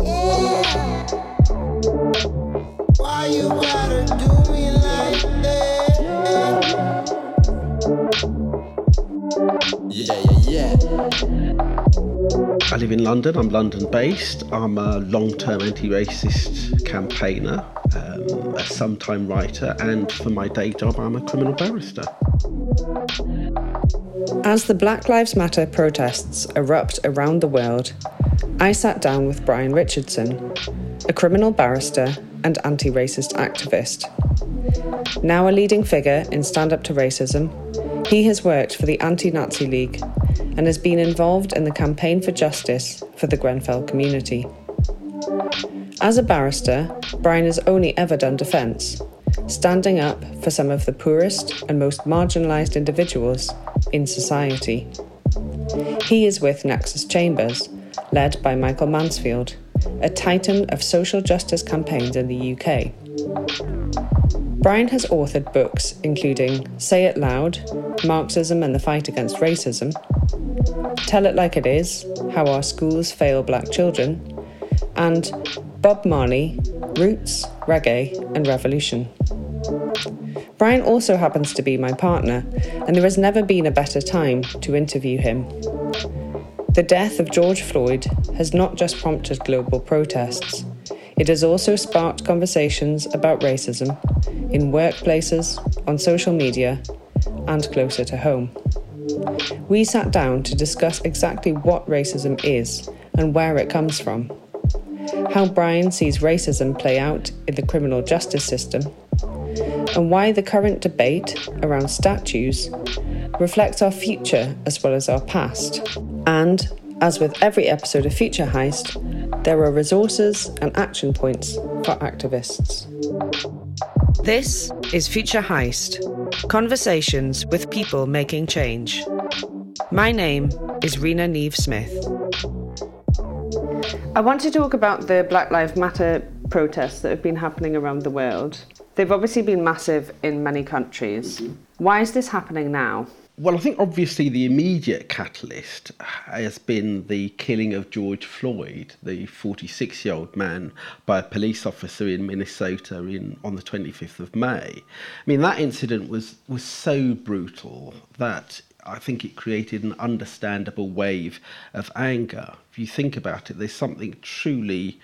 I live in London. I'm London based. I'm a long term anti racist campaigner, um, a sometime writer, and for my day job, I'm a criminal barrister. As the Black Lives Matter protests erupt around the world, I sat down with Brian Richardson, a criminal barrister and anti racist activist. Now a leading figure in Stand Up to Racism, he has worked for the Anti Nazi League and has been involved in the campaign for justice for the Grenfell community. As a barrister, Brian has only ever done defence, standing up for some of the poorest and most marginalised individuals in society. He is with Nexus Chambers, led by Michael Mansfield, a titan of social justice campaigns in the UK. Brian has authored books including Say It Loud, Marxism and the Fight Against Racism, Tell It Like It Is How Our Schools Fail Black Children, and Bob Marley, Roots, Reggae, and Revolution. Brian also happens to be my partner, and there has never been a better time to interview him. The death of George Floyd has not just prompted global protests, it has also sparked conversations about racism in workplaces, on social media, and closer to home. We sat down to discuss exactly what racism is and where it comes from, how Brian sees racism play out in the criminal justice system, and why the current debate around statues reflects our future as well as our past. And, as with every episode of Future Heist, there are resources and action points for activists. This is Future Heist Conversations with People Making Change. My name is Rena Niamh Smith. I want to talk about the Black Lives Matter protests that have been happening around the world. They've obviously been massive in many countries. Why is this happening now? Well, I think obviously the immediate catalyst has been the killing of George Floyd, the 46 year old man, by a police officer in Minnesota in, on the 25th of May. I mean, that incident was, was so brutal that I think it created an understandable wave of anger. If you think about it, there's something truly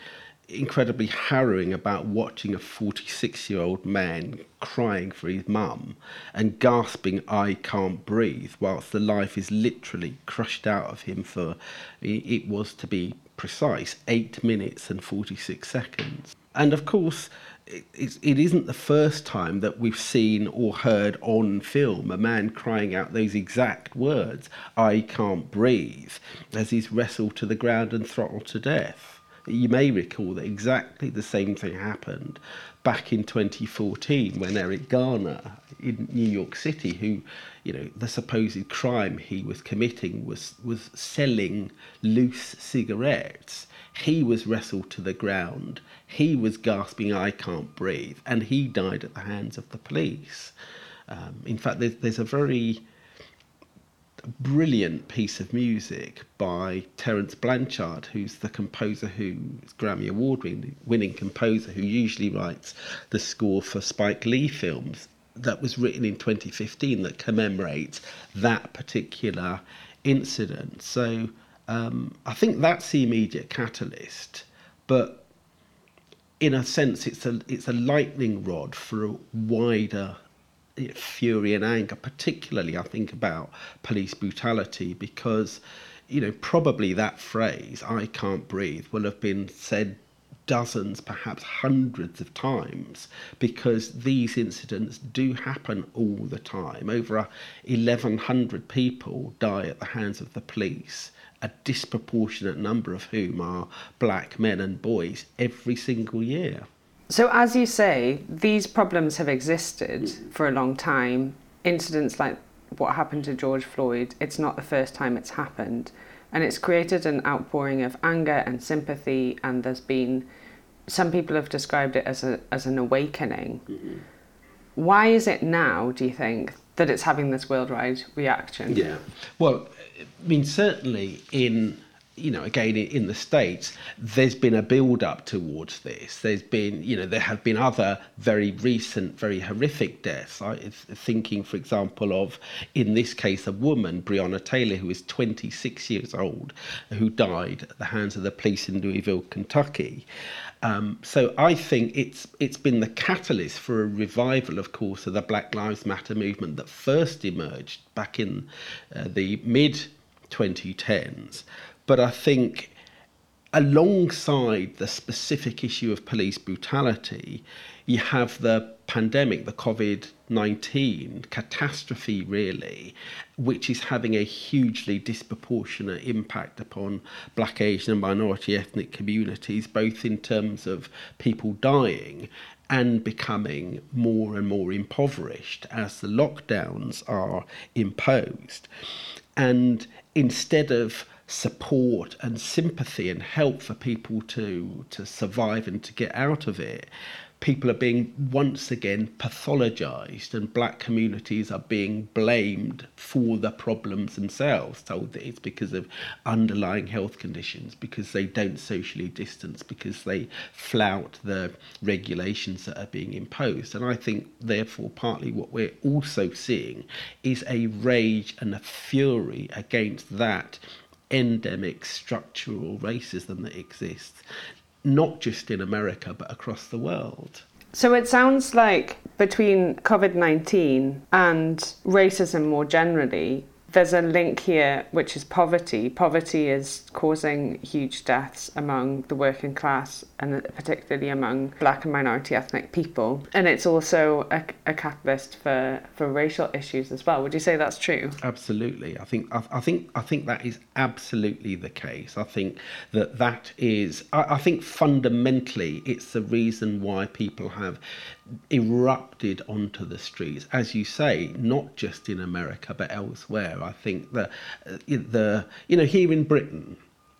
incredibly harrowing about watching a 46 year old man crying for his mum and gasping, I can't breathe, whilst the life is literally crushed out of him for, it was to be precise, 8 minutes and 46 seconds. And of course, it, it isn't the first time that we've seen or heard on film a man crying out those exact words, I can't breathe, as he's wrestled to the ground and throttled to death you may recall that exactly the same thing happened back in 2014 when Eric Garner in New York City, who, you know, the supposed crime he was committing was, was selling loose cigarettes. He was wrestled to the ground. He was gasping, I can't breathe. And he died at the hands of the police. Um, in fact, there's, there's a very brilliant piece of music by Terence Blanchard, who's the composer who's Grammy Award winning composer who usually writes the score for Spike Lee films. That was written in 2015 that commemorates that particular incident. So um, I think that's the immediate catalyst, but in a sense, it's a it's a lightning rod for a wider fury and anger, particularly I think about police brutality, because you know probably that phrase "I can't breathe" will have been said dozens, perhaps hundreds of times, because these incidents do happen all the time. Over 1,100 people die at the hands of the police. A disproportionate number of whom are black men and boys every single year. So, as you say, these problems have existed for a long time. Incidents like what happened to George Floyd, it's not the first time it's happened. And it's created an outpouring of anger and sympathy, and there's been some people have described it as, a, as an awakening. Mm-hmm. Why is it now, do you think, that it's having this worldwide reaction? Yeah. Well, I mean, certainly in you know, again in the States, there's been a build up towards this. There's been, you know, there have been other very recent, very horrific deaths. I thinking, for example, of in this case, a woman, Breonna Taylor, who is 26 years old, who died at the hands of the police in Louisville, Kentucky. Um, so I think it's it's been the catalyst for a revival, of course, of the Black Lives Matter movement that first emerged back in uh, the mid 2010s. But I think alongside the specific issue of police brutality, you have the pandemic, the COVID 19 catastrophe, really, which is having a hugely disproportionate impact upon black, Asian, and minority ethnic communities, both in terms of people dying and becoming more and more impoverished as the lockdowns are imposed. And instead of support and sympathy and help for people to to survive and to get out of it. People are being once again pathologized and black communities are being blamed for the problems themselves told that it's because of underlying health conditions because they don't socially distance because they flout the regulations that are being imposed. And i think therefore partly what we're also seeing is a rage and a fury against that endemic structural racism that exists not just in America, but across the world. So it sounds like between COVID 19 and racism more generally, there's a link here, which is poverty. Poverty is causing huge deaths among the working class and particularly among black and minority ethnic people. And it's also a, a catalyst for, for racial issues as well. Would you say that's true? Absolutely. I think I, I think I think that is absolutely the case. I think that that is I, I think fundamentally it's the reason why people have erupted onto the streets, as you say, not just in America but elsewhere. I think that uh, the you know here in Britain.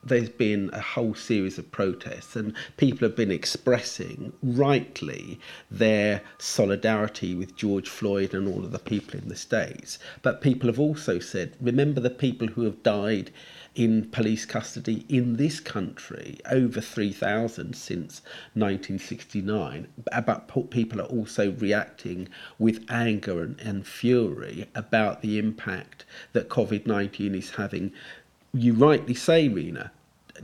There's been a whole series of protests, and people have been expressing rightly their solidarity with George Floyd and all of the people in the States. But people have also said, remember the people who have died in police custody in this country, over 3,000 since 1969. But people are also reacting with anger and, and fury about the impact that COVID 19 is having. You rightly say, Rena,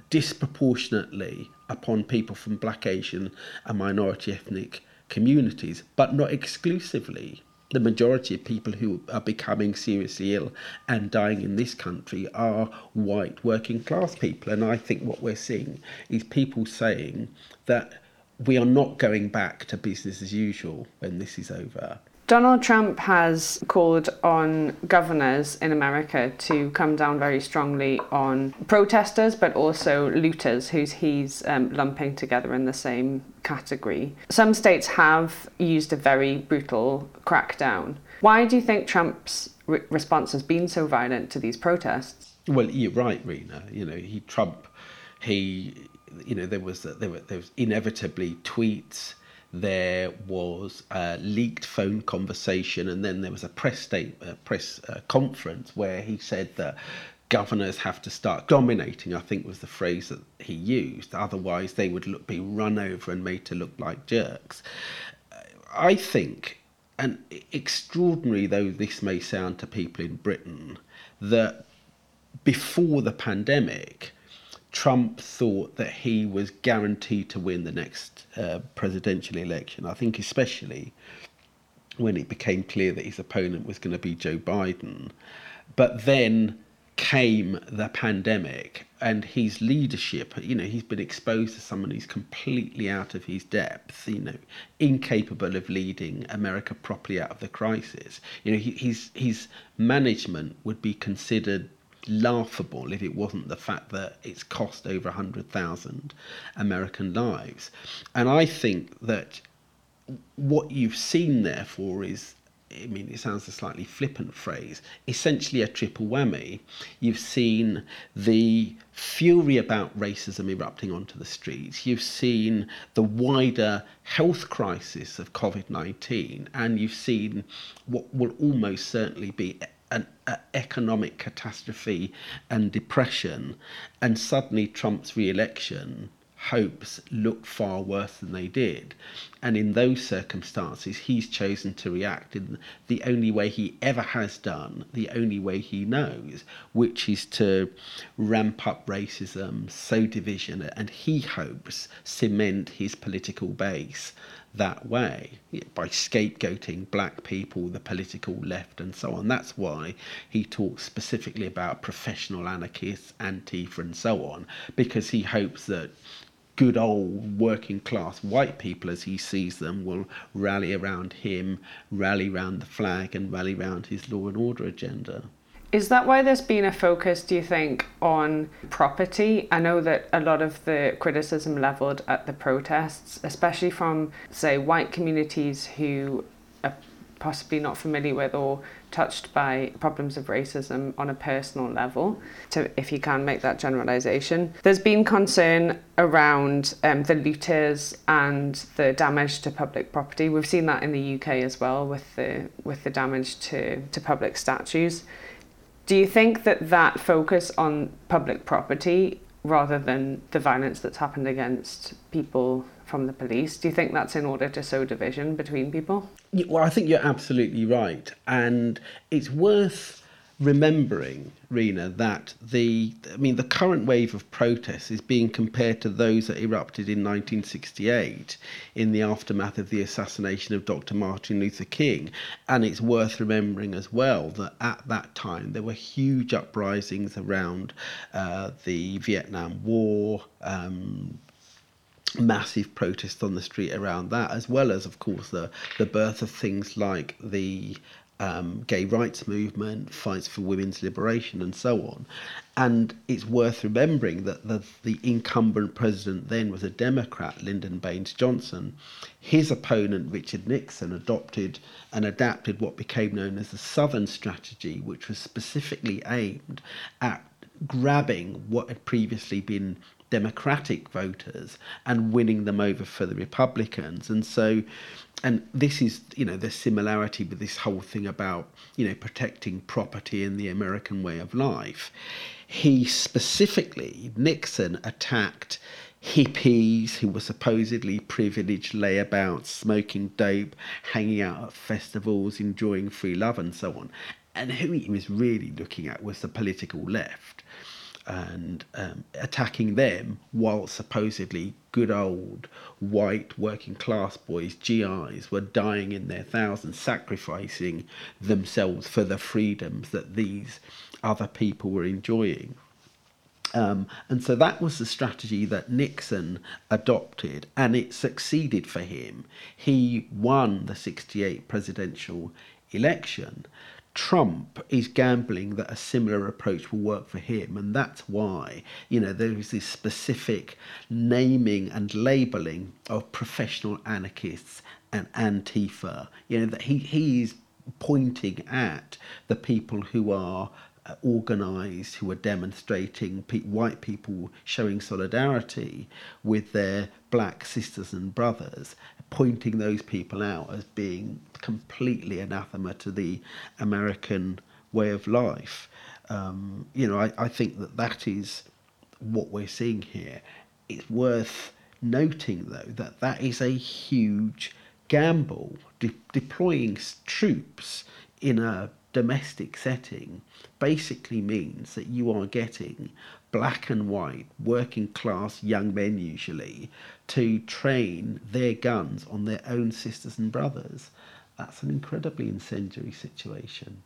disproportionately upon people from black, Asian, and minority ethnic communities, but not exclusively the majority of people who are becoming seriously ill and dying in this country are white working class people. And I think what we're seeing is people saying that we are not going back to business as usual when this is over. Donald Trump has called on governors in America to come down very strongly on protesters, but also looters, who he's um, lumping together in the same category. Some states have used a very brutal crackdown. Why do you think Trump's re- response has been so violent to these protests? Well, you're right, Rena. You know, he Trump, he, you know, there was there were there was inevitably tweets there was a leaked phone conversation, and then there was a press state, a press uh, conference where he said that governors have to start dominating. I think was the phrase that he used. Otherwise, they would look, be run over and made to look like jerks. I think, and extraordinary though this may sound to people in Britain, that before the pandemic Trump thought that he was guaranteed to win the next uh, presidential election. I think, especially when it became clear that his opponent was going to be Joe Biden. But then came the pandemic and his leadership you know he's been exposed to someone who's completely out of his depth you know incapable of leading america properly out of the crisis you know his his management would be considered laughable if it wasn't the fact that it's cost over 100,000 American lives. And I think that what you've seen, therefore, is I mean, it sounds a slightly flippant phrase, essentially a triple whammy. You've seen the fury about racism erupting onto the streets. You've seen the wider health crisis of COVID 19, and you've seen what will almost certainly be an economic catastrophe and depression, and suddenly Trump's re-election hopes look far worse than they did. And in those circumstances, he's chosen to react in the only way he ever has done, the only way he knows, which is to ramp up racism, sow division, and he hopes cement his political base that way by scapegoating black people, the political left, and so on. That's why he talks specifically about professional anarchists, Antifa, and so on, because he hopes that good old working class white people, as he sees them, will rally around him, rally around the flag, and rally around his law and order agenda. Is that why there's been a focus, do you think, on property? I know that a lot of the criticism levelled at the protests, especially from, say, white communities who are possibly not familiar with or touched by problems of racism on a personal level, if you can make that generalisation. There's been concern around um, the looters and the damage to public property. We've seen that in the UK as well with the, with the damage to, to public statues. Do you think that that focus on public property rather than the violence that's happened against people from the police, do you think that's in order to sow division between people? Well, I think you're absolutely right. And it's worth remembering, Rena, that the I mean the current wave of protests is being compared to those that erupted in 1968 in the aftermath of the assassination of Dr. Martin Luther King, and it's worth remembering as well that at that time there were huge uprisings around uh, the Vietnam War. Um, massive protests on the street around that, as well as, of course, the, the birth of things like the um, gay rights movement, fights for women's liberation, and so on. And it's worth remembering that the, the incumbent president then was a Democrat, Lyndon Baines Johnson. His opponent, Richard Nixon, adopted and adapted what became known as the Southern Strategy, which was specifically aimed at grabbing what had previously been Democratic voters and winning them over for the Republicans. And so and this is you know the similarity with this whole thing about you know protecting property in the American way of life. He specifically Nixon attacked hippies who were supposedly privileged layabouts, smoking dope, hanging out at festivals, enjoying free love, and so on. And who he was really looking at was the political left and um, attacking them while supposedly good old white working class boys, GIs, were dying in their thousands, sacrificing themselves for the freedoms that these other people were enjoying. Um, and so that was the strategy that Nixon adopted, and it succeeded for him. He won the 68 presidential election. Trump is gambling that a similar approach will work for him, and that's why you know there is this specific naming and labeling of professional anarchists and Antifa. You know that he he is pointing at the people who are uh, organised, who are demonstrating, white people showing solidarity with their black sisters and brothers, pointing those people out as being completely anathema to the American way of life. Um, you know, I, I think that that is what we're seeing here. It's worth noting, though, that that is a huge gamble. De- deploying troops in a domestic setting basically means that you are getting black and white, working class young men usually, to train their guns on their own sisters and brothers. That's an incredibly incendiary situation.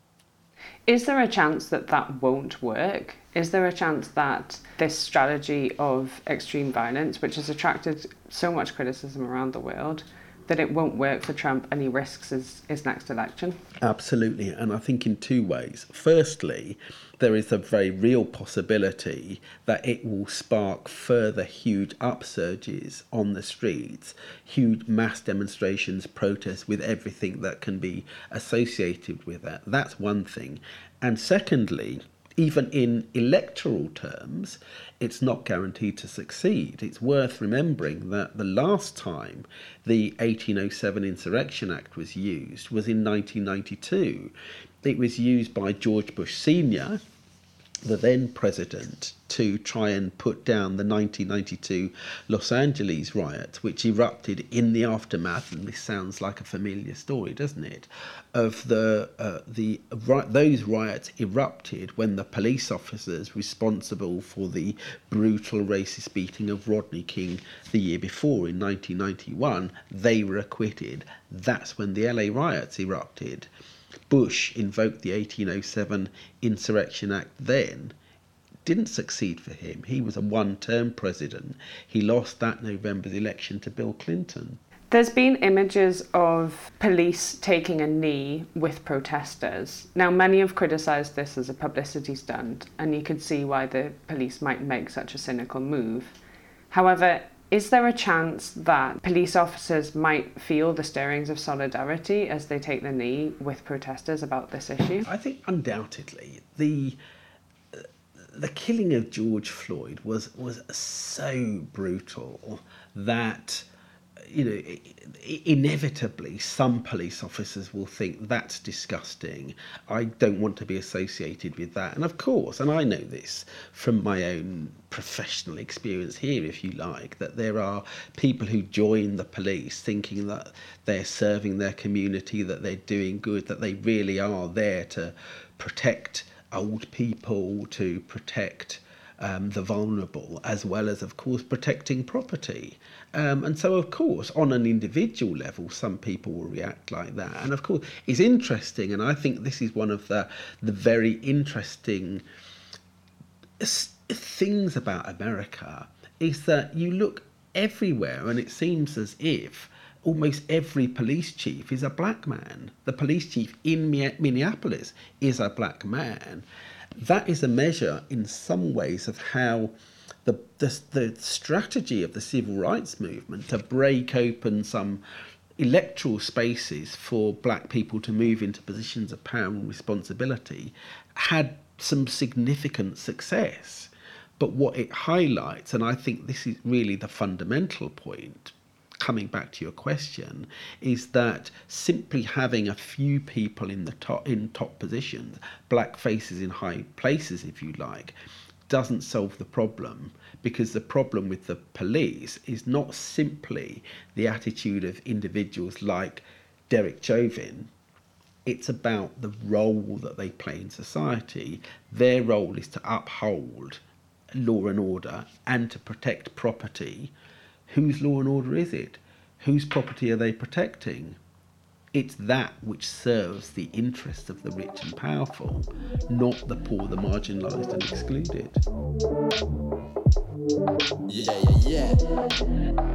Is there a chance that that won't work? Is there a chance that this strategy of extreme violence, which has attracted so much criticism around the world, that it won't work for Trump and he risks his, his next election? Absolutely. And I think in two ways. Firstly, there is a very real possibility that it will spark further huge upsurges on the streets, huge mass demonstrations, protests with everything that can be associated with that. That's one thing. And secondly, even in electoral terms, it's not guaranteed to succeed. It's worth remembering that the last time the 1807 Insurrection Act was used was in 1992. It was used by George Bush Sr., the then president, to try and put down the 1992 Los Angeles riots, which erupted in the aftermath. And this sounds like a familiar story, doesn't it? Of the uh, the those riots erupted when the police officers responsible for the brutal racist beating of Rodney King the year before in 1991 they were acquitted. That's when the LA riots erupted. Bush invoked the 1807 Insurrection Act then didn't succeed for him. He was a one term president. He lost that November's election to Bill Clinton. There's been images of police taking a knee with protesters. Now, many have criticised this as a publicity stunt, and you could see why the police might make such a cynical move. However, is there a chance that police officers might feel the stirrings of solidarity as they take the knee with protesters about this issue? I think undoubtedly the uh, the killing of George Floyd was was so brutal that you know inevitably some police officers will think that's disgusting i don't want to be associated with that and of course and i know this from my own professional experience here if you like that there are people who join the police thinking that they're serving their community that they're doing good that they really are there to protect old people, to protect um, the vulnerable, as well as, of course, protecting property. Um, and so, of course, on an individual level, some people will react like that. And of course, it's interesting, and I think this is one of the the very interesting things about America is that you look everywhere, and it seems as if almost every police chief is a black man. The police chief in Minneapolis is a black man. That is a measure, in some ways, of how the, the, the strategy of the civil rights movement to break open some electoral spaces for black people to move into positions of power and responsibility had some significant success. But what it highlights, and I think this is really the fundamental point, coming back to your question, is that simply having a few people in the top in top positions, black faces in high places, if you like, doesn't solve the problem because the problem with the police is not simply the attitude of individuals like Derek Chauvin. It's about the role that they play in society. Their role is to uphold law and order and to protect property whose law and order is it? Whose property are they protecting? It's that which serves the interests of the rich and powerful, not the poor, the marginalised and excluded. Yeah, yeah, yeah.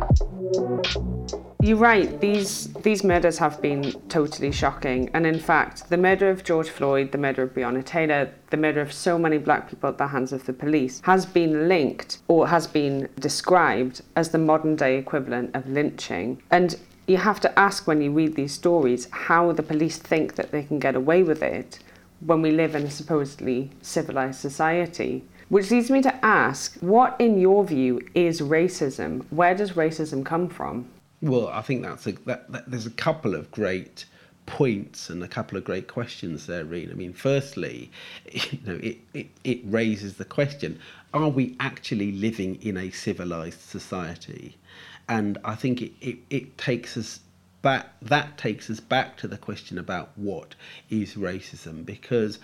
You're right. These these murders have been totally shocking, and in fact, the murder of George Floyd, the murder of Breonna Taylor, the murder of so many black people at the hands of the police has been linked or has been described as the modern day equivalent of lynching. And you have to ask when you read these stories how the police think that they can get away with it when we live in a supposedly civilized society. Which leads me to ask what, in your view, is racism? Where does racism come from? Well, I think that's a that, that, there's a couple of great points and a couple of great questions there, Reen. I mean, firstly, you know, it, it, it raises the question: Are we actually living in a civilized society? And I think it, it, it takes us back. That takes us back to the question about what is racism, because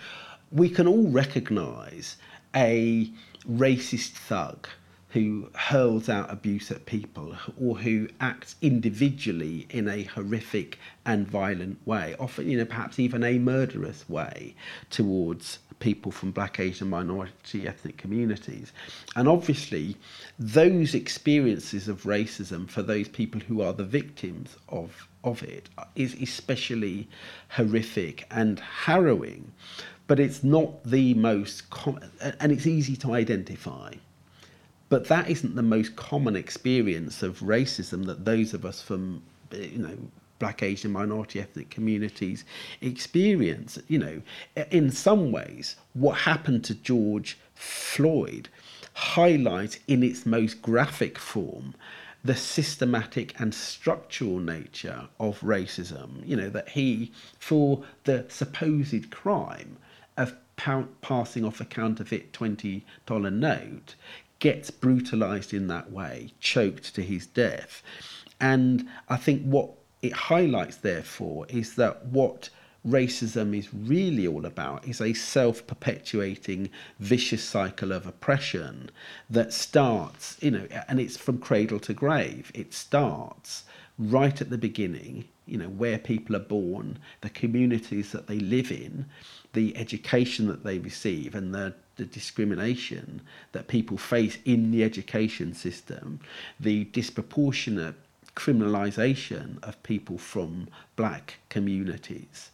we can all recognise a racist thug who hurls out abuse at people or who acts individually in a horrific and violent way, often, you know, perhaps even a murderous way towards people from black, Asian, minority ethnic communities. And obviously, those experiences of racism for those people who are the victims of, of it is especially horrific and harrowing. But it's not the most common, and it's easy to identify. But that isn't the most common experience of racism that those of us from, you know, black, Asian, minority ethnic communities experience. You know, in some ways, what happened to George Floyd highlights in its most graphic form the systematic and structural nature of racism. You know, that he, for the supposed crime of passing off a counterfeit $20 note, gets brutalized in that way, choked to his death. And I think what it highlights, therefore, is that what racism is really all about is a self perpetuating vicious cycle of oppression that starts, you know, and it's from cradle to grave. It starts right at the beginning, you know, where people are born, the communities that they live in, the education that they receive, and the the discrimination that people face in the education system, the disproportionate criminalisation of people from black communities.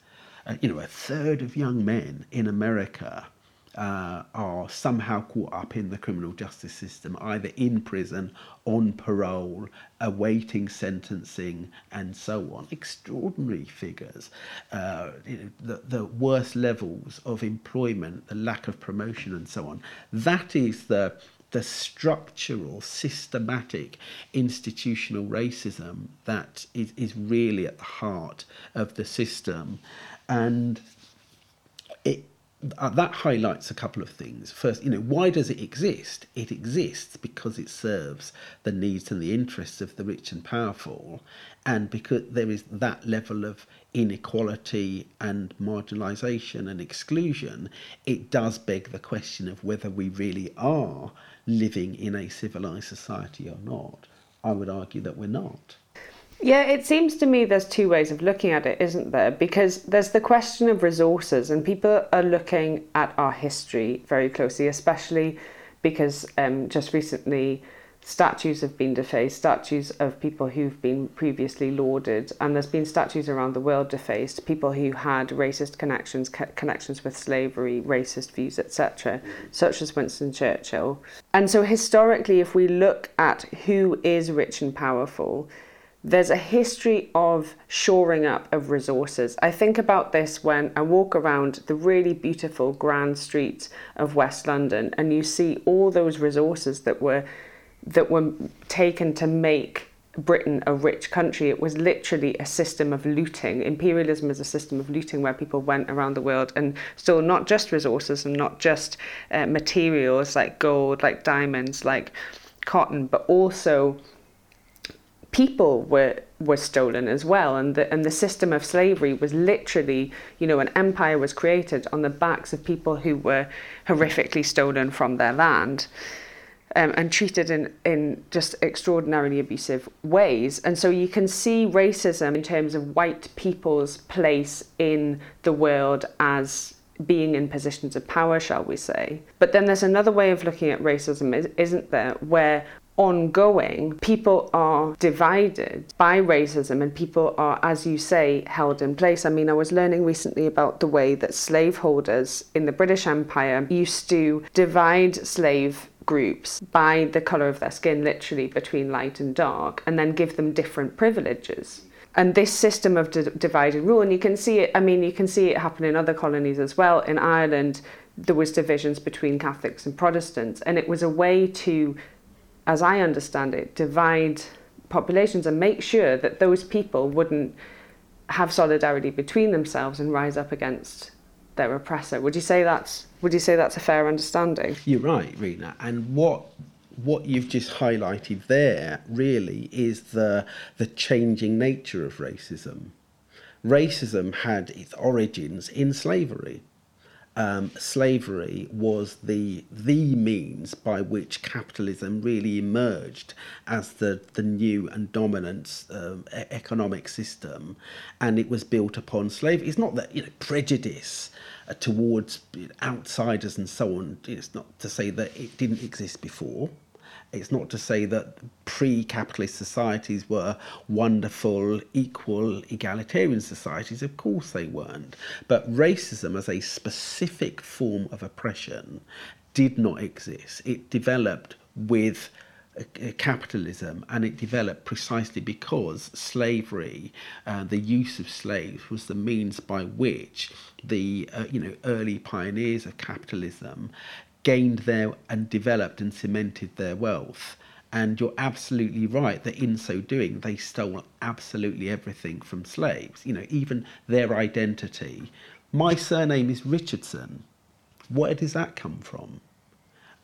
Uh, you know, a third of young men in America uh, are somehow caught up in the criminal justice system, either in prison, on parole, awaiting sentencing, and so on. Extraordinary figures. Uh, you know, the, the worst levels of employment, the lack of promotion, and so on. That is the the structural, systematic, institutional racism that is, is really at the heart of the system. And it, uh, that highlights a couple of things. First, you know, why does it exist? It exists because it serves the needs and the interests of the rich and powerful, and because there is that level of inequality and marginalisation and exclusion, it does beg the question of whether we really are living in a civilized society or not. I would argue that we're not. Yeah, it seems to me there's two ways of looking at it, isn't there? Because there's the question of resources, and people are looking at our history very closely, especially because um, just recently statues have been defaced, statues of people who've been previously lauded, and there's been statues around the world defaced, people who had racist connections, connections with slavery, racist views, etc., such as Winston Churchill. And so, historically, if we look at who is rich and powerful, there's a history of shoring up of resources. I think about this when I walk around the really beautiful grand streets of West London and you see all those resources that were that were taken to make Britain a rich country. It was literally a system of looting. Imperialism is a system of looting where people went around the world and stole not just resources and not just uh, materials like gold, like diamonds, like cotton, but also people were were stolen as well and the and the system of slavery was literally you know an empire was created on the backs of people who were horrifically stolen from their land um, and treated in, in just extraordinarily abusive ways. And so you can see racism in terms of white people's place in the world as being in positions of power, shall we say. But then there's another way of looking at racism, isn't there, where ongoing, people are divided by racism and people are, as you say, held in place. I mean, I was learning recently about the way that slaveholders in the British Empire used to divide slave groups by the colour of their skin, literally between light and dark, and then give them different privileges. And this system of d- rule, and you can see it, I mean, you can see it happen in other colonies as well. In Ireland, there was divisions between Catholics and Protestants, and it was a way to, as I understand it, divide populations and make sure that those people wouldn't have solidarity between themselves and rise up against their oppressor. Would you say that's would you say that's a fair understanding? You're right, Rena. And what what you've just highlighted there really is the the changing nature of racism. Racism had its origins in slavery um, slavery was the the means by which capitalism really emerged as the the new and dominant um, economic system, and it was built upon slavery. It's not that you know prejudice towards outsiders and so on. It's not to say that it didn't exist before. It's not to say that pre capitalist societies were wonderful, equal, egalitarian societies. Of course they weren't. But racism as a specific form of oppression did not exist. It developed with uh, capitalism and it developed precisely because slavery uh, the use of slaves was the means by which the uh, you know early pioneers of capitalism gained their and developed and cemented their wealth And you're absolutely right that in so doing, they stole absolutely everything from slaves, you know, even their identity. My surname is Richardson. Where does that come from?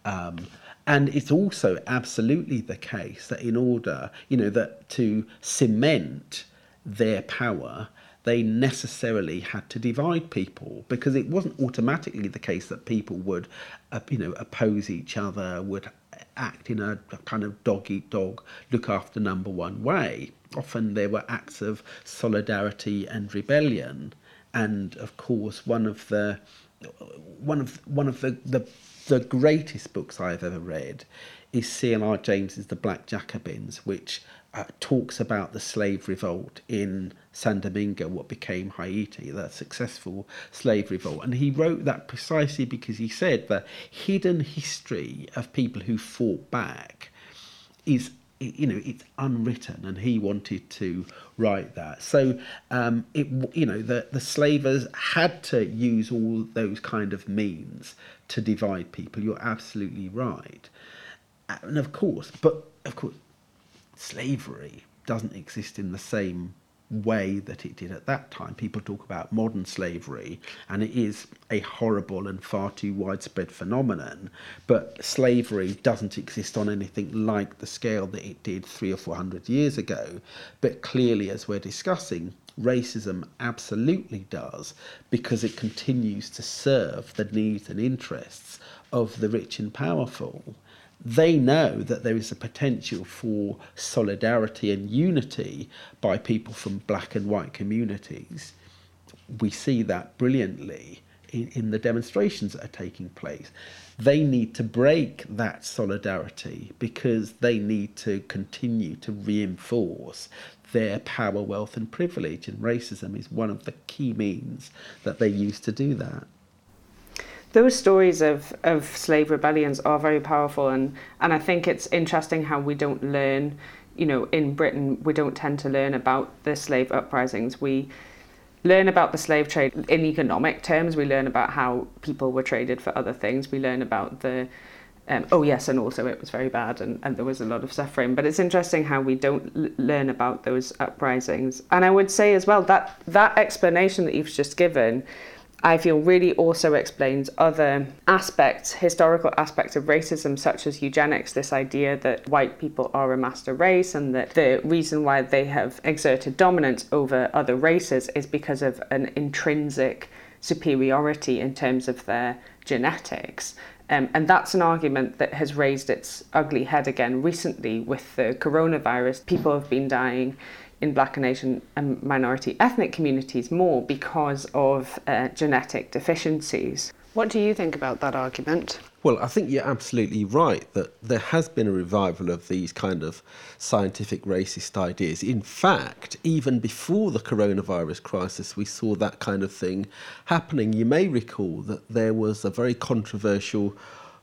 Um, and it's also absolutely the case that in order, you know, that to cement their power, they necessarily had to divide people because it wasn't automatically the case that people would, uh, you know, oppose each other, would act in a, kind of dog eat dog, look after number one way. Often there were acts of solidarity and rebellion, and of course one of the one of one of the, the the greatest books I've ever read is C.L.R. James's The Black Jacobins, which uh, talks about the slave revolt in San Domingo, what became Haiti, the successful slave revolt. And he wrote that precisely because he said the hidden history of people who fought back is you know it's unwritten and he wanted to write that. So um it you know the the slavers had to use all those kind of means to divide people. You're absolutely right. And of course but of course slavery doesn't exist in the same way that it did at that time. People talk about modern slavery, and it is a horrible and far too widespread phenomenon. But slavery doesn't exist on anything like the scale that it did three or four hundred years ago. But clearly, as we're discussing, racism absolutely does because it continues to serve the needs and interests of the rich and powerful they know that there is a potential for solidarity and unity by people from black and white communities. We see that brilliantly in, in the demonstrations that are taking place. They need to break that solidarity because they need to continue to reinforce their power, wealth, and privilege. And racism is one of the key means that they use to do that those stories of, of slave rebellions are very powerful and, and I think it's interesting how we don't learn, you know, in Britain we don't tend to learn about the slave uprisings. We learn about the slave trade in economic terms. We learn about how people were traded for other things. We learn about the um, oh yes, and also it was very bad and, and there was a lot of suffering. But it's interesting how we don't l- learn about those uprisings. And I would say as well that that explanation that you've just given I feel really also explains other aspects, historical aspects of racism, such as eugenics, this idea that white people are a master race and that the reason why they have exerted dominance over other races is because of an intrinsic superiority in terms of their genetics. Um, and that's an argument that has raised its ugly head again recently with the coronavirus. People have been dying in black and Asian and minority ethnic communities more because of uh, genetic deficiencies. What do you think about that argument? Well, I think you're absolutely right that there has been a revival of these kind of scientific racist ideas. In fact, even before the coronavirus crisis, we saw that kind of thing happening. You may recall that there was a very controversial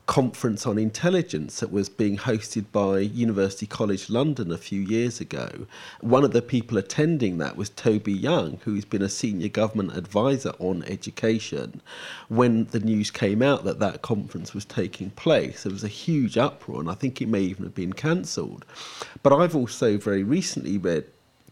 conference on intelligence that was being hosted by University College London a few years ago. One of the people attending that was Toby Young, who's been a senior government advisor on education. When the news came out that that conference was taking place, there was a huge uproar, and I think it may even have been cancelled. But I've also very recently read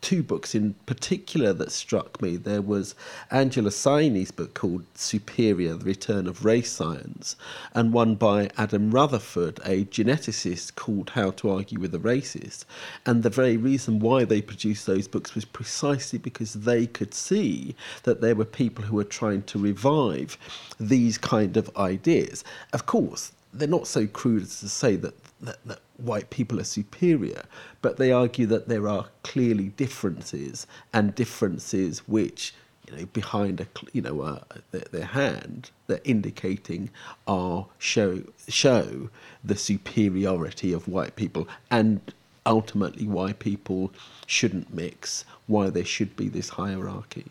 two books in particular that struck me. There was Angela Saini's book called Superior, The Return of Race Science, and one by Adam Rutherford, a geneticist, called How to Argue with a Racist. And the very reason why they produced those books was precisely because they could see that there were people who were trying to revive these kind of ideas. Of course, they're not so crude as to say that, that, that white people are superior, but they argue that there are clearly differences and differences which, you know, behind a you know uh, their, their hand, they're indicating are show show the superiority of white people and ultimately why people shouldn't mix, why there should be this hierarchy.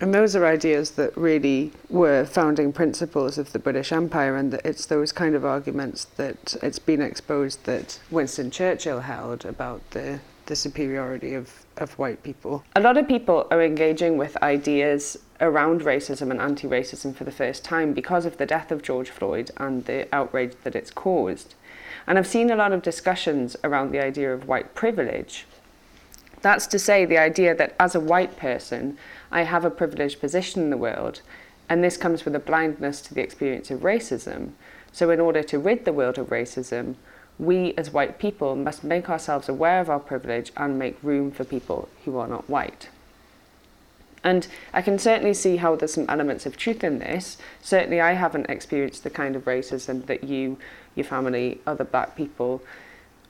And those are ideas that really were founding principles of the British Empire, and it's those kind of arguments that it's been exposed that Winston Churchill held about the, the superiority of, of white people. A lot of people are engaging with ideas around racism and anti racism for the first time because of the death of George Floyd and the outrage that it's caused. And I've seen a lot of discussions around the idea of white privilege. That's to say, the idea that as a white person, I have a privileged position in the world, and this comes with a blindness to the experience of racism. So, in order to rid the world of racism, we as white people must make ourselves aware of our privilege and make room for people who are not white. And I can certainly see how there's some elements of truth in this. Certainly, I haven't experienced the kind of racism that you, your family, other black people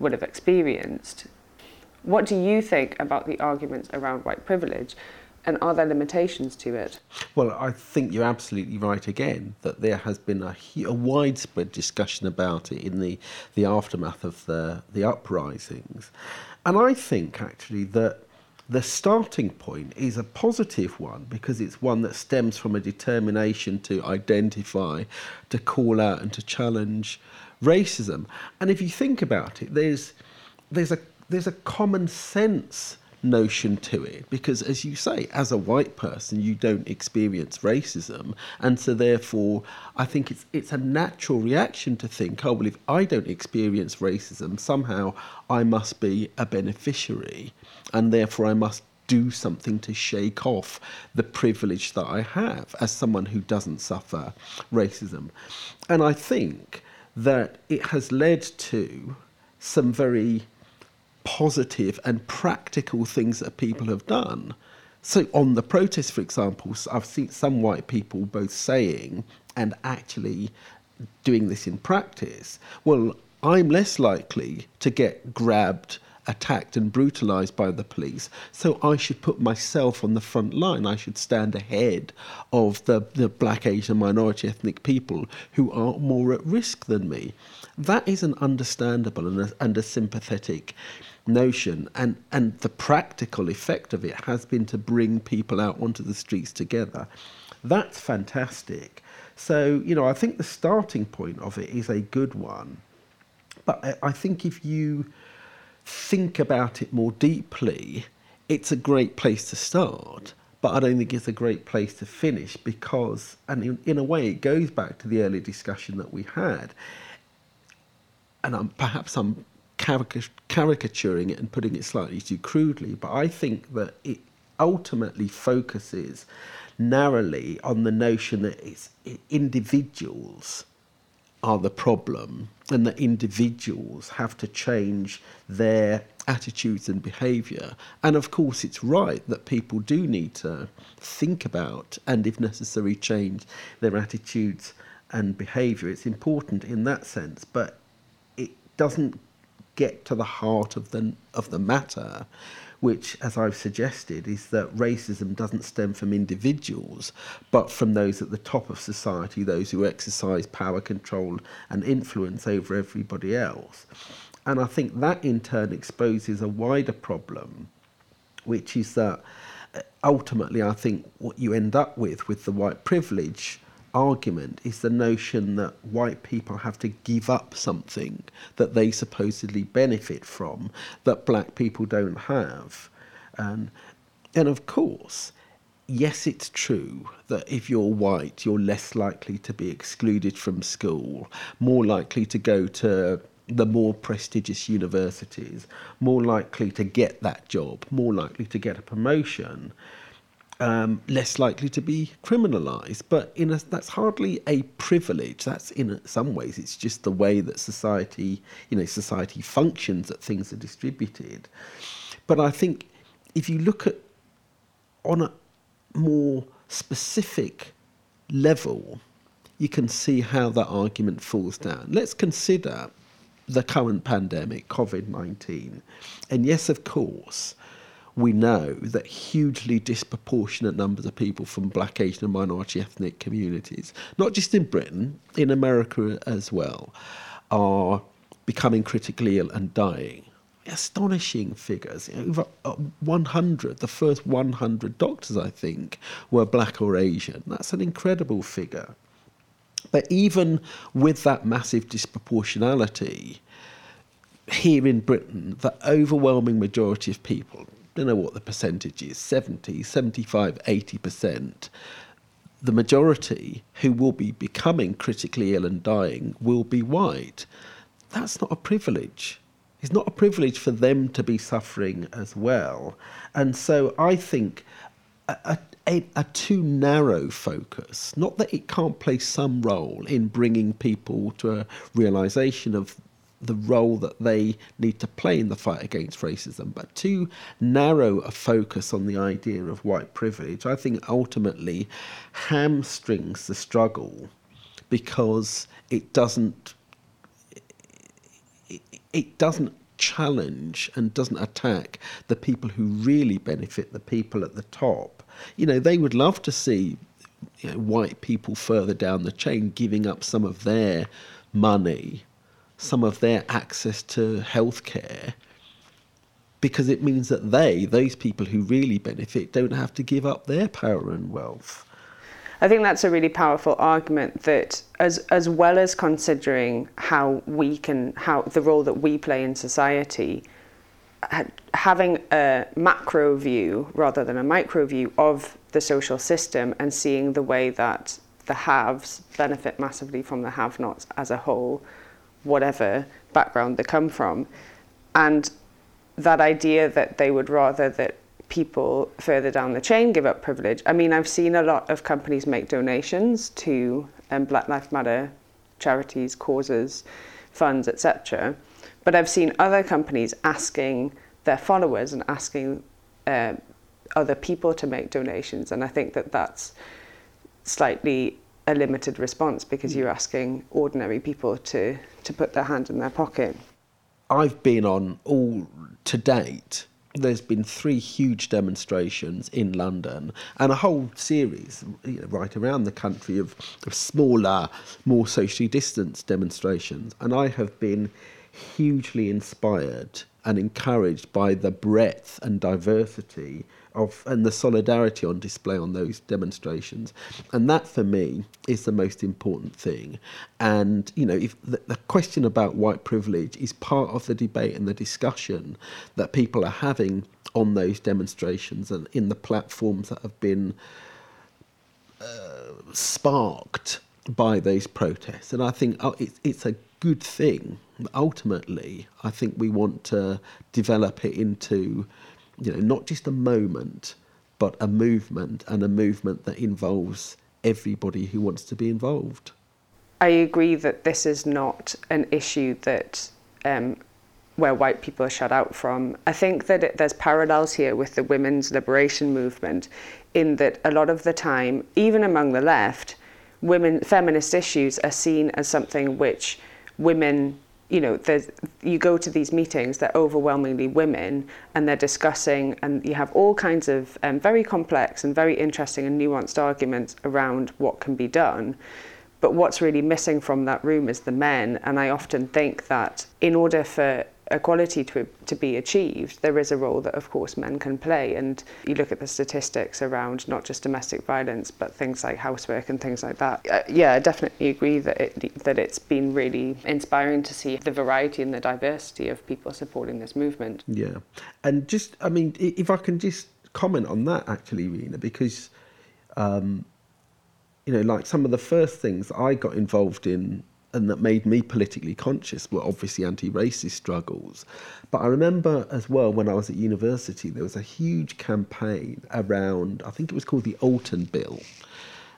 would have experienced. What do you think about the arguments around white privilege? And are there limitations to it? Well, I think you're absolutely right again that there has been a, a widespread discussion about it in the, the aftermath of the, the uprisings. And I think actually that the starting point is a positive one because it's one that stems from a determination to identify, to call out, and to challenge racism. And if you think about it, there's, there's, a, there's a common sense notion to it because as you say as a white person you don't experience racism. And so therefore i think it's it's a natural reaction to think oh well if i don't experience racism somehow i must be a beneficiary. And therefore i must do something to shake off the privilege that i have as someone who doesn't suffer racism. And i think that it has led to some very positive and practical things that people have done. So, on the protest, for example, I've seen some white people both saying and actually doing this in practice. Well, I'm less likely to get grabbed, attacked, and brutalized by the police, so I should put myself on the front line. I should stand ahead of the, the black, Asian, minority ethnic people who are more at risk than me. That is an understandable and a, and a sympathetic notion and and the practical effect of it has been to bring people out onto the streets together. That's fantastic. So you know i think the starting point of it is a good one. But i, I think if you think about it more deeply it's a great place to start. But I don't think it's a great place to finish because, and in, in a way, it goes back to the earlier discussion that we had. And I'm, perhaps I'm caricaturing it and putting it slightly too crudely, but I think that it ultimately focuses narrowly on the notion that it's individuals are the problem and that individuals have to change their attitudes and behavior. And of course, it's right that people do need to think about and, if necessary, change their attitudes and behavior. It's important in that sense, but it doesn't get to the heart of the of the matter, which, as I've suggested, is that racism doesn't stem from individuals, but from those at the top of society, those who exercise power, control, and influence over everybody else. And I think that in turn exposes a wider problem, which is that uh, ultimately, I think what you end up with with the white privilege argument is the notion that white people have to give up something that they supposedly benefit from that black people don't have. And, and of course, yes, it's true that if you're white, you're less likely to be excluded from school, more likely to go to the more prestigious universities, more likely to get that job, more likely to get a promotion um, less likely to be criminalised. But in a, that's hardly a privilege. That's in some ways it's just the way that society, you know, society functions. That things are distributed. But I think if you look at on a more specific level, you can see how that argument falls down. Let's consider the current pandemic, COVID 19. And yes, of course, we know that hugely disproportionate numbers of people from black, Asian, and minority ethnic communities, not just in Britain, in America as well, are becoming critically ill and dying. Astonishing figures. Over uh, 100, the first 100 doctors, I think, were black or Asian. That's an incredible figure. But even with that massive disproportionality, here in Britain, the overwhelming majority of people, don't know what the percentage is 70, 75, 80%. The majority who will be becoming critically ill and dying will be white. that's not a privilege. It's not a privilege for them to be suffering as well. And so I think a, a, a, too narrow focus, not that it can't play some role in bringing people to a realization of the role that they need to play in the fight against racism, but too narrow a focus on the idea of white privilege, I think ultimately hamstrings the struggle because it doesn't it, doesn't challenge and doesn't attack the people who really benefit the people at the top. You know, they would love to see you know, white people further down the chain giving up some of their money some of their access to healthcare because it means that they, those people who really benefit, don't have to give up their power and wealth. I think that's a really powerful argument that as as well as considering how we can how the role that we play in society having a macro view rather than a micro view of the social system and seeing the way that the haves benefit massively from the have-nots as a whole whatever background they come from. And that idea that they would rather that people further down the chain give up privilege. I mean, I've seen a lot of companies make donations to um, Black Lives Matter charities, causes, funds, etc. But I've seen other companies asking their followers and asking uh, other people to make donations, and I think that that's slightly a limited response because you're asking ordinary people to, to put their hand in their pocket. I've been on all to date. There's been three huge demonstrations in London and a whole series you know, right around the country of, of smaller, more socially distanced demonstrations. And I have been hugely inspired and encouraged by the breadth and diversity of and the solidarity on display on those demonstrations. And that for me is the most important thing. And you know if the, the question about white privilege is part of the debate and the discussion that people are having on those demonstrations and in the platforms that have been uh, sparked by those protests. And i think oh, it, it's a good thing. Ultimately i think we want to develop it into you know, not just a moment, but a movement and a movement that involves everybody who wants to be involved. I agree that this is not an issue that um, where white people are shut out from. I think that it, there's parallels here with the women's liberation movement, in that a lot of the time, even among the left, women feminist issues are seen as something which women you know, you go to these meetings, they're overwhelmingly women, and they're discussing, and you have all kinds of um, very complex and very interesting and nuanced arguments around what can be done. But what's really missing from that room is the men, and I often think that in order for equality to, to be achieved, there is a role that, of course, men can play. And you look at the statistics around not just domestic violence, but things like housework and things like that. Uh, yeah, I definitely agree that it, that it's been really inspiring to see the variety and the diversity of people supporting this movement. Yeah, and just, I mean, if I can just comment on that, actually, Rena, because. Um, you know, like some of the first things I got involved in and that made me politically conscious were obviously anti-racist struggles. But I remember as well when I was at university, there was a huge campaign around, I think it was called the Alton Bill.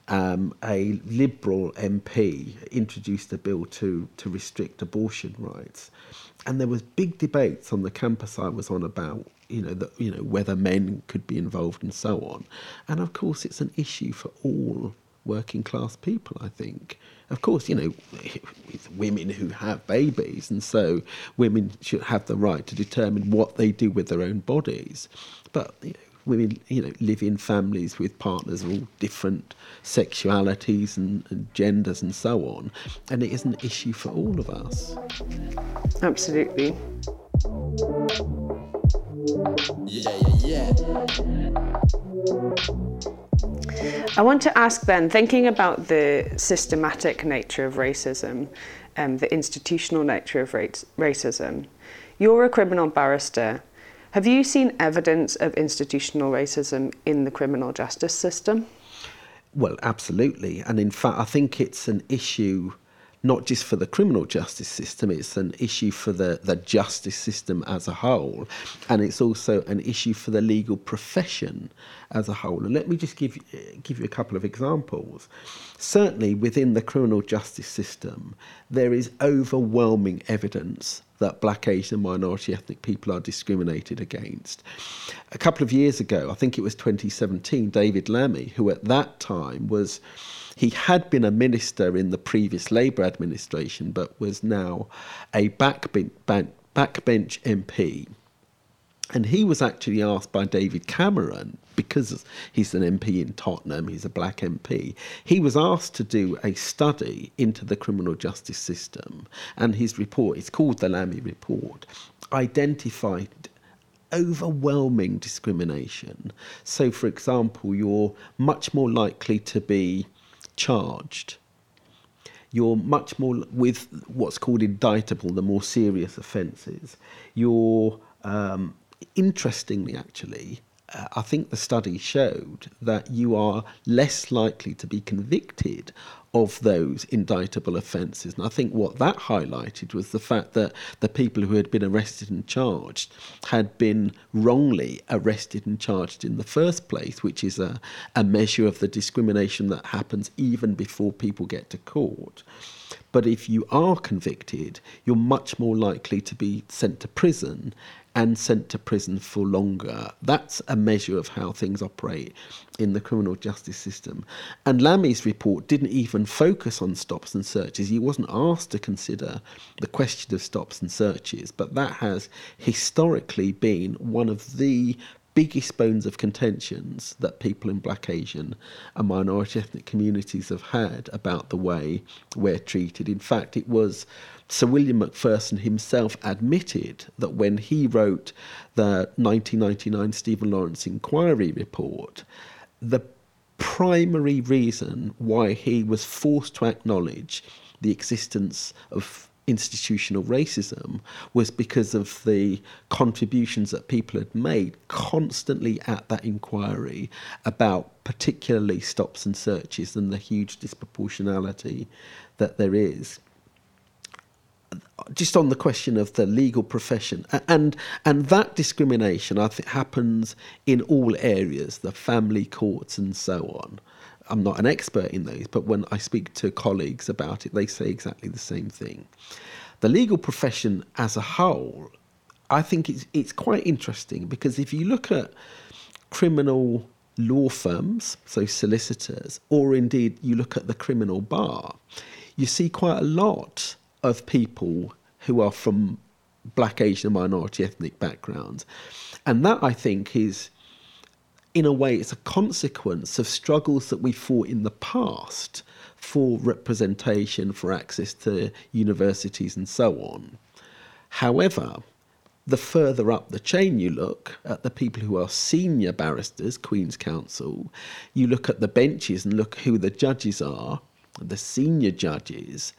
Um, a Liberal MP introduced a bill to to restrict abortion rights, and there was big debates on the campus I was on about you know you know whether men could be involved and so on, and of course it's an issue for all working class people. I think of course, you know, with women who have babies, and so women should have the right to determine what they do with their own bodies. But you know, women, you know, live in families with partners of all different sexualities and, and genders and so on, and it is an issue for all of us. Absolutely. Yeah, yeah, yeah. I want to ask then, thinking about the systematic nature of racism, um, the institutional nature of racism, you're a criminal barrister. Have you seen evidence of institutional racism in the criminal justice system? Well, absolutely. And in fact, I think it's an issue not just for the criminal justice system, it's an issue for the, the justice system as a whole, and it's also an issue for the legal profession as a whole. And let me just give, give you a couple of examples. Certainly, within the criminal justice system, there is overwhelming evidence that black, Asian, minority ethnic people are discriminated against. A couple of years ago, I think it was 2017, David Lammy, who at that time was he had been a minister in the previous Labour administration, but was now a backbench, backbench MP. And he was actually asked by David Cameron, because he's an MP in Tottenham, he's a black MP, he was asked to do a study into the criminal justice system. And his report, it's called the Lammy Report, identified overwhelming discrimination. So, for example, you're much more likely to be charged, you're much more with what's called indictable, the more serious offences. You're, um, interestingly, actually, I think the study showed that you are less likely to be convicted of those indictable offences. And I think what that highlighted was the fact that the people who had been arrested and charged had been wrongly arrested and charged in the first place, which is a, a measure of the discrimination that happens even before people get to court. But if you are convicted, you're much more likely to be sent to prison and sent to prison for longer. That's a measure of how things operate in the criminal justice system. And Lammy's report didn't even focus on stops and searches. He wasn't asked to consider the question of stops and searches, but that has historically been one of the biggest bones of contentions that people in black Asian and minority ethnic communities have had about the way we're treated. In fact, it was Sir William Macpherson himself admitted that when he wrote the 1999 Stephen Lawrence Inquiry report, the primary reason why he was forced to acknowledge the existence of institutional racism was because of the contributions that people had made constantly at that inquiry about particularly stops and searches and the huge disproportionality that there is. Just on the question of the legal profession and and that discrimination I think happens in all areas the family courts and so on I'm not an expert in those, but when I speak to colleagues about it, they say exactly the same thing. The legal profession as a whole, I think it's, it's quite interesting because if you look at criminal law firms, so solicitors, or indeed you look at the criminal bar, you see quite a lot of people who are from black, Asian, minority ethnic backgrounds. And that, I think, is in a way, it's a consequence of struggles that we fought in the past for representation, for access to universities, and so on. However, the further up the chain you look at the people who are senior barristers, Queen's Counsel, you look at the benches and look who the judges are, the senior judges,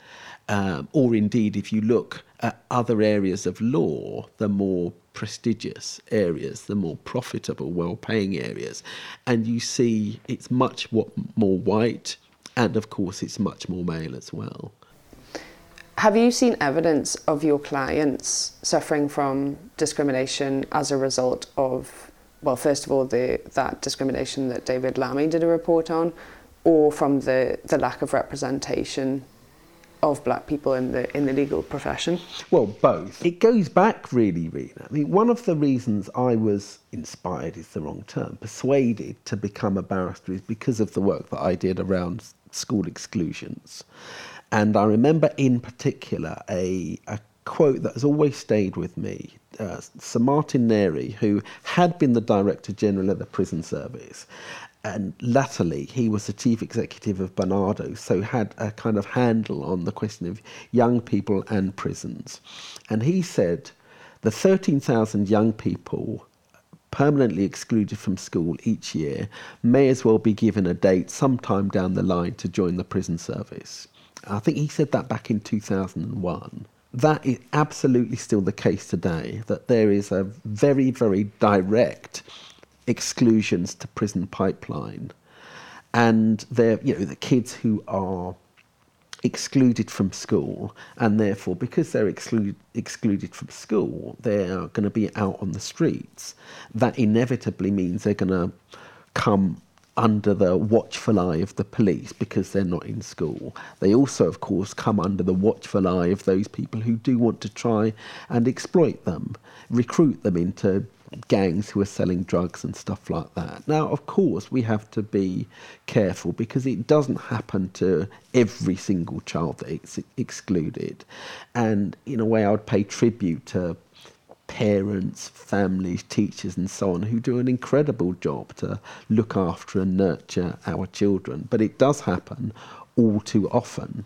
um, or indeed if you look at other areas of law, the more prestigious areas, the more profitable, well paying areas. And you see it's much more white, and of course, it's much more male as well. Have you seen evidence of your clients suffering from discrimination as a result of, well, first of all, the, that discrimination that David Lammy did a report on, or from the, the lack of representation of black people in the in the legal profession? Well, both. It goes back really, really. I mean, one of the reasons I was inspired is the wrong term, persuaded to become a barrister is because of the work that I did around school exclusions. And I remember in particular a, a quote that has always stayed with me. Uh, Sir Martin Narey, who had been the Director General of the Prison Service, and latterly he was the chief executive of Barnardo, so had a kind of handle on the question of young people and prisons. And he said the 13,000 young people permanently excluded from school each year may as well be given a date sometime down the line to join the prison service. I think he said that back in 2001 that is absolutely still the case today, that there is a very, very direct exclusions to prison pipeline. And they're, you know, the kids who are excluded from school, and therefore, because they're excluded excluded from school, they're going to be out on the streets. That inevitably means they're going to come under the watchful eye of the police because they're not in school. They also, of course, come under the watchful eye of those people who do want to try and exploit them, recruit them into gangs who are selling drugs and stuff like that. Now, of course, we have to be careful because it doesn't happen to every single child that is excluded. And in a way, I would pay tribute to parents, families, teachers, and so on who do an incredible job to look after and nurture our children. But it does happen all too often.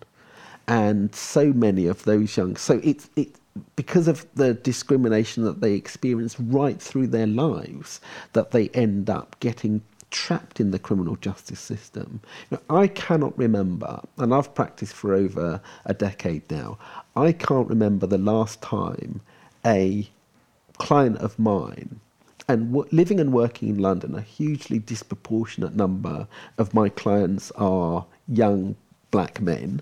And so many of those young, so it's, it, because of the discrimination that they experience right through their lives, that they end up getting trapped in the criminal justice system. Know, I cannot remember, and I've practiced for over a decade now, I can't remember the last time a client of mine and w- living and working in London, a hugely disproportionate number of my clients are young black men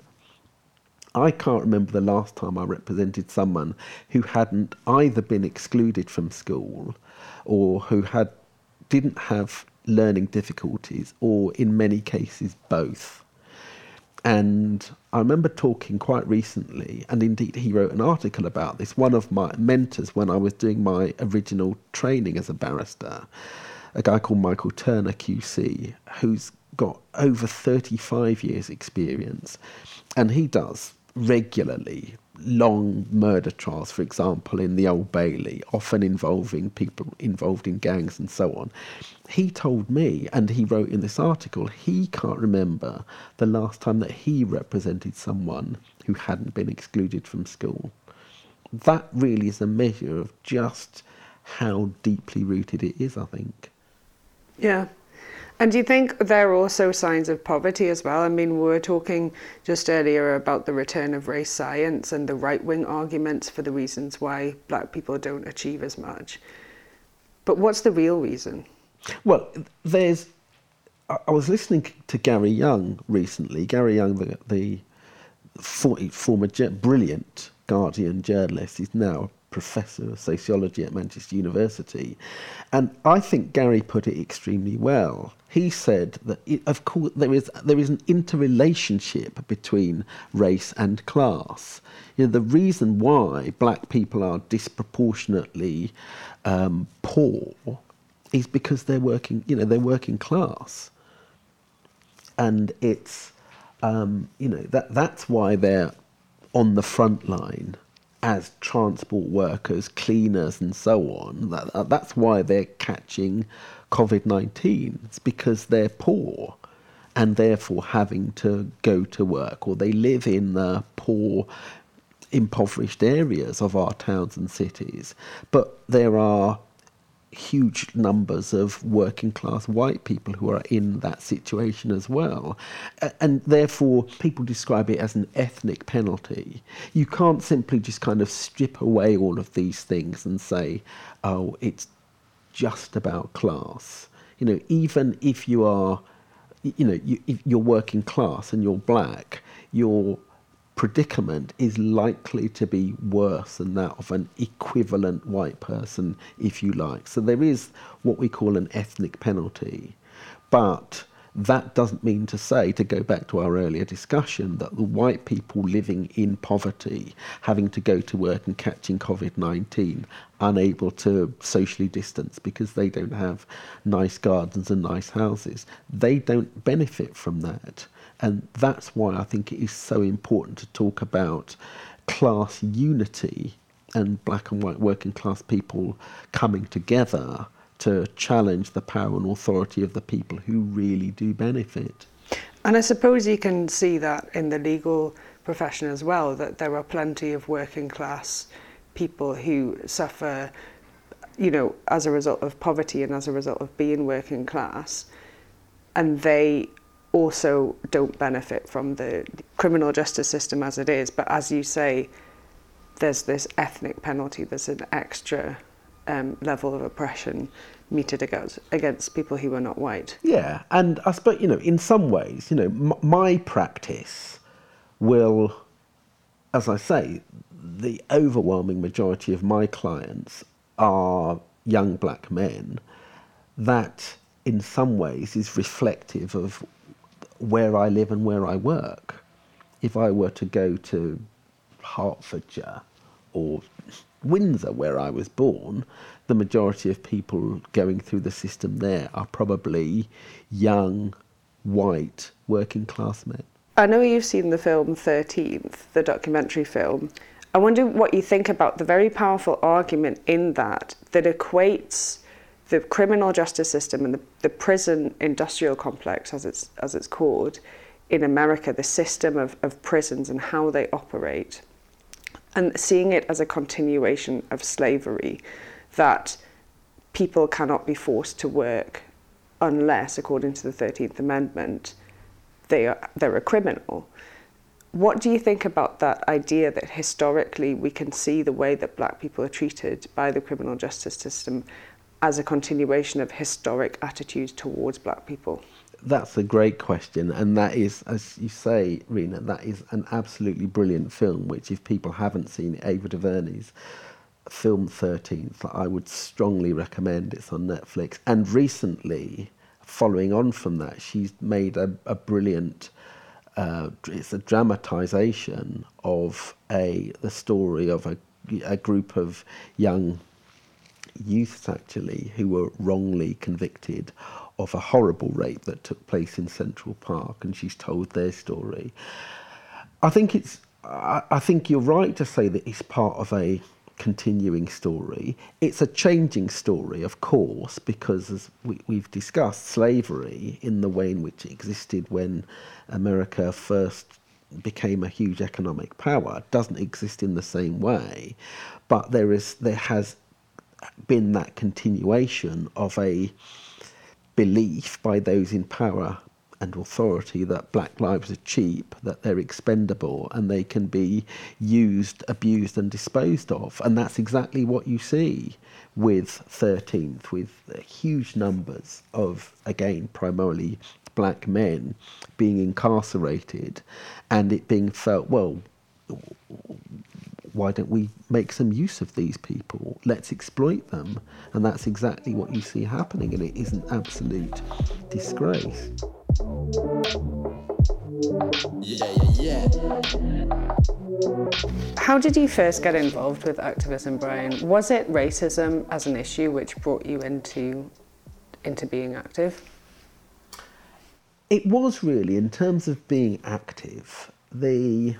I can't remember the last time I represented someone who hadn't either been excluded from school or who had didn't have learning difficulties or in many cases both. And I remember talking quite recently, and indeed he wrote an article about this. One of my mentors, when I was doing my original training as a barrister, a guy called Michael Turner QC, who's got over 35 years' experience, and he does regularly long murder trials, for example, in the Old Bailey, often involving people involved in gangs and so on. He told me, and he wrote in this article, he can't remember the last time that he represented someone who hadn't been excluded from school. That really is a measure of just how deeply rooted it is, I think. Yeah, and do you think there are also signs of poverty as well? I mean, we were talking just earlier about the return of race science and the right wing arguments for the reasons why black people don't achieve as much. But what's the real reason? Well, there's. I was listening to Gary Younge recently. Gary Younge, the, the former brilliant Guardian journalist, is now professor of sociology at Manchester University. And I think Gary put it extremely well. He said that, it, of course, there is, there is an interrelationship between race and class. You know, the reason why black people are disproportionately um, poor is because they're working, you know, they're working class. And it's, um, you know, that, that's why they're on the front line as transport workers, cleaners, and so on. That, that's why they're catching COVID 19. It's because they're poor and therefore having to go to work, or they live in the poor, impoverished areas of our towns and cities. But there are huge numbers of working class white people who are in that situation as well. And therefore, people describe it as an ethnic penalty. You can't simply just kind of strip away all of these things and say, oh, it's just about class. You know, even if you are, you know, you, you're working class and you're black, you're predicament is likely to be worse than that of an equivalent white person, if you like. So there is what we call an ethnic penalty. But that doesn't mean to say, to go back to our earlier discussion, that the white people living in poverty, having to go to work and catching COVID 19, unable to socially distance because they don't have nice gardens and nice houses, they don't benefit from that. And that's why I think it is so important to talk about class unity and black and white working class people coming together to challenge the power and authority of the people who really do benefit. And I suppose you can see that in the legal profession as well, that there are plenty of working class people who suffer, you know, as a result of poverty and as a result of being working class. And they also don't benefit from the criminal justice system as it is. But as you say, there's this ethnic penalty, there's an extra um, level of oppression meted against, against people who are not white. Yeah, and I suppose, you know, in some ways, you know, m- my practice will, as I say, the overwhelming majority of my clients are young black men. That, in some ways, is reflective of where I live and where I work. If I were to go to Hertfordshire or Windsor, where I was born, the majority of people going through the system there are probably young, white, working class men. I know you've seen the film 13th, the documentary film. I wonder what you think about the very powerful argument in that that equates the criminal justice system and the, the prison industrial complex, as it's, as it's called, in America, the system of, of prisons and how they operate, and seeing it as a continuation of slavery, that people cannot be forced to work unless, according to the 13th Amendment, they are, they're a criminal. What do you think about that idea that historically we can see the way that black people are treated by the criminal justice system as a continuation of historic attitudes towards black people? That's a great question, and that is, as you say, Rena, that is an absolutely brilliant film. Which, if people haven't seen Ava DuVernay's film 13th, I would strongly recommend. It's on Netflix, and recently, following on from that, she's made a, a brilliant. Uh, it's a dramatization of a the story of a, a group of young youths actually who were wrongly convicted of a horrible rape that took place in Central Park, and she's told their story. I think it's. I, I think you're right to say that it's part of a continuing story. It's a changing story, of course, because as we, we've discussed, slavery in the way in which it existed when America first became a huge economic power doesn't exist in the same way, but there is there has been that continuation of a belief by those in power and authority that black lives are cheap, that they're expendable, and they can be used, abused, and disposed of. And that's exactly what you see with 13th, with huge numbers of, again, primarily black men being incarcerated, and it being felt, well, why don't we make some use of these people? Let's exploit them. And that's exactly what you see happening, and it is an absolute disgrace. Yeah, yeah, yeah. How did you first get involved with activism, Brian? Was it racism as an issue which brought you into into being active? It was really, in terms of being active, the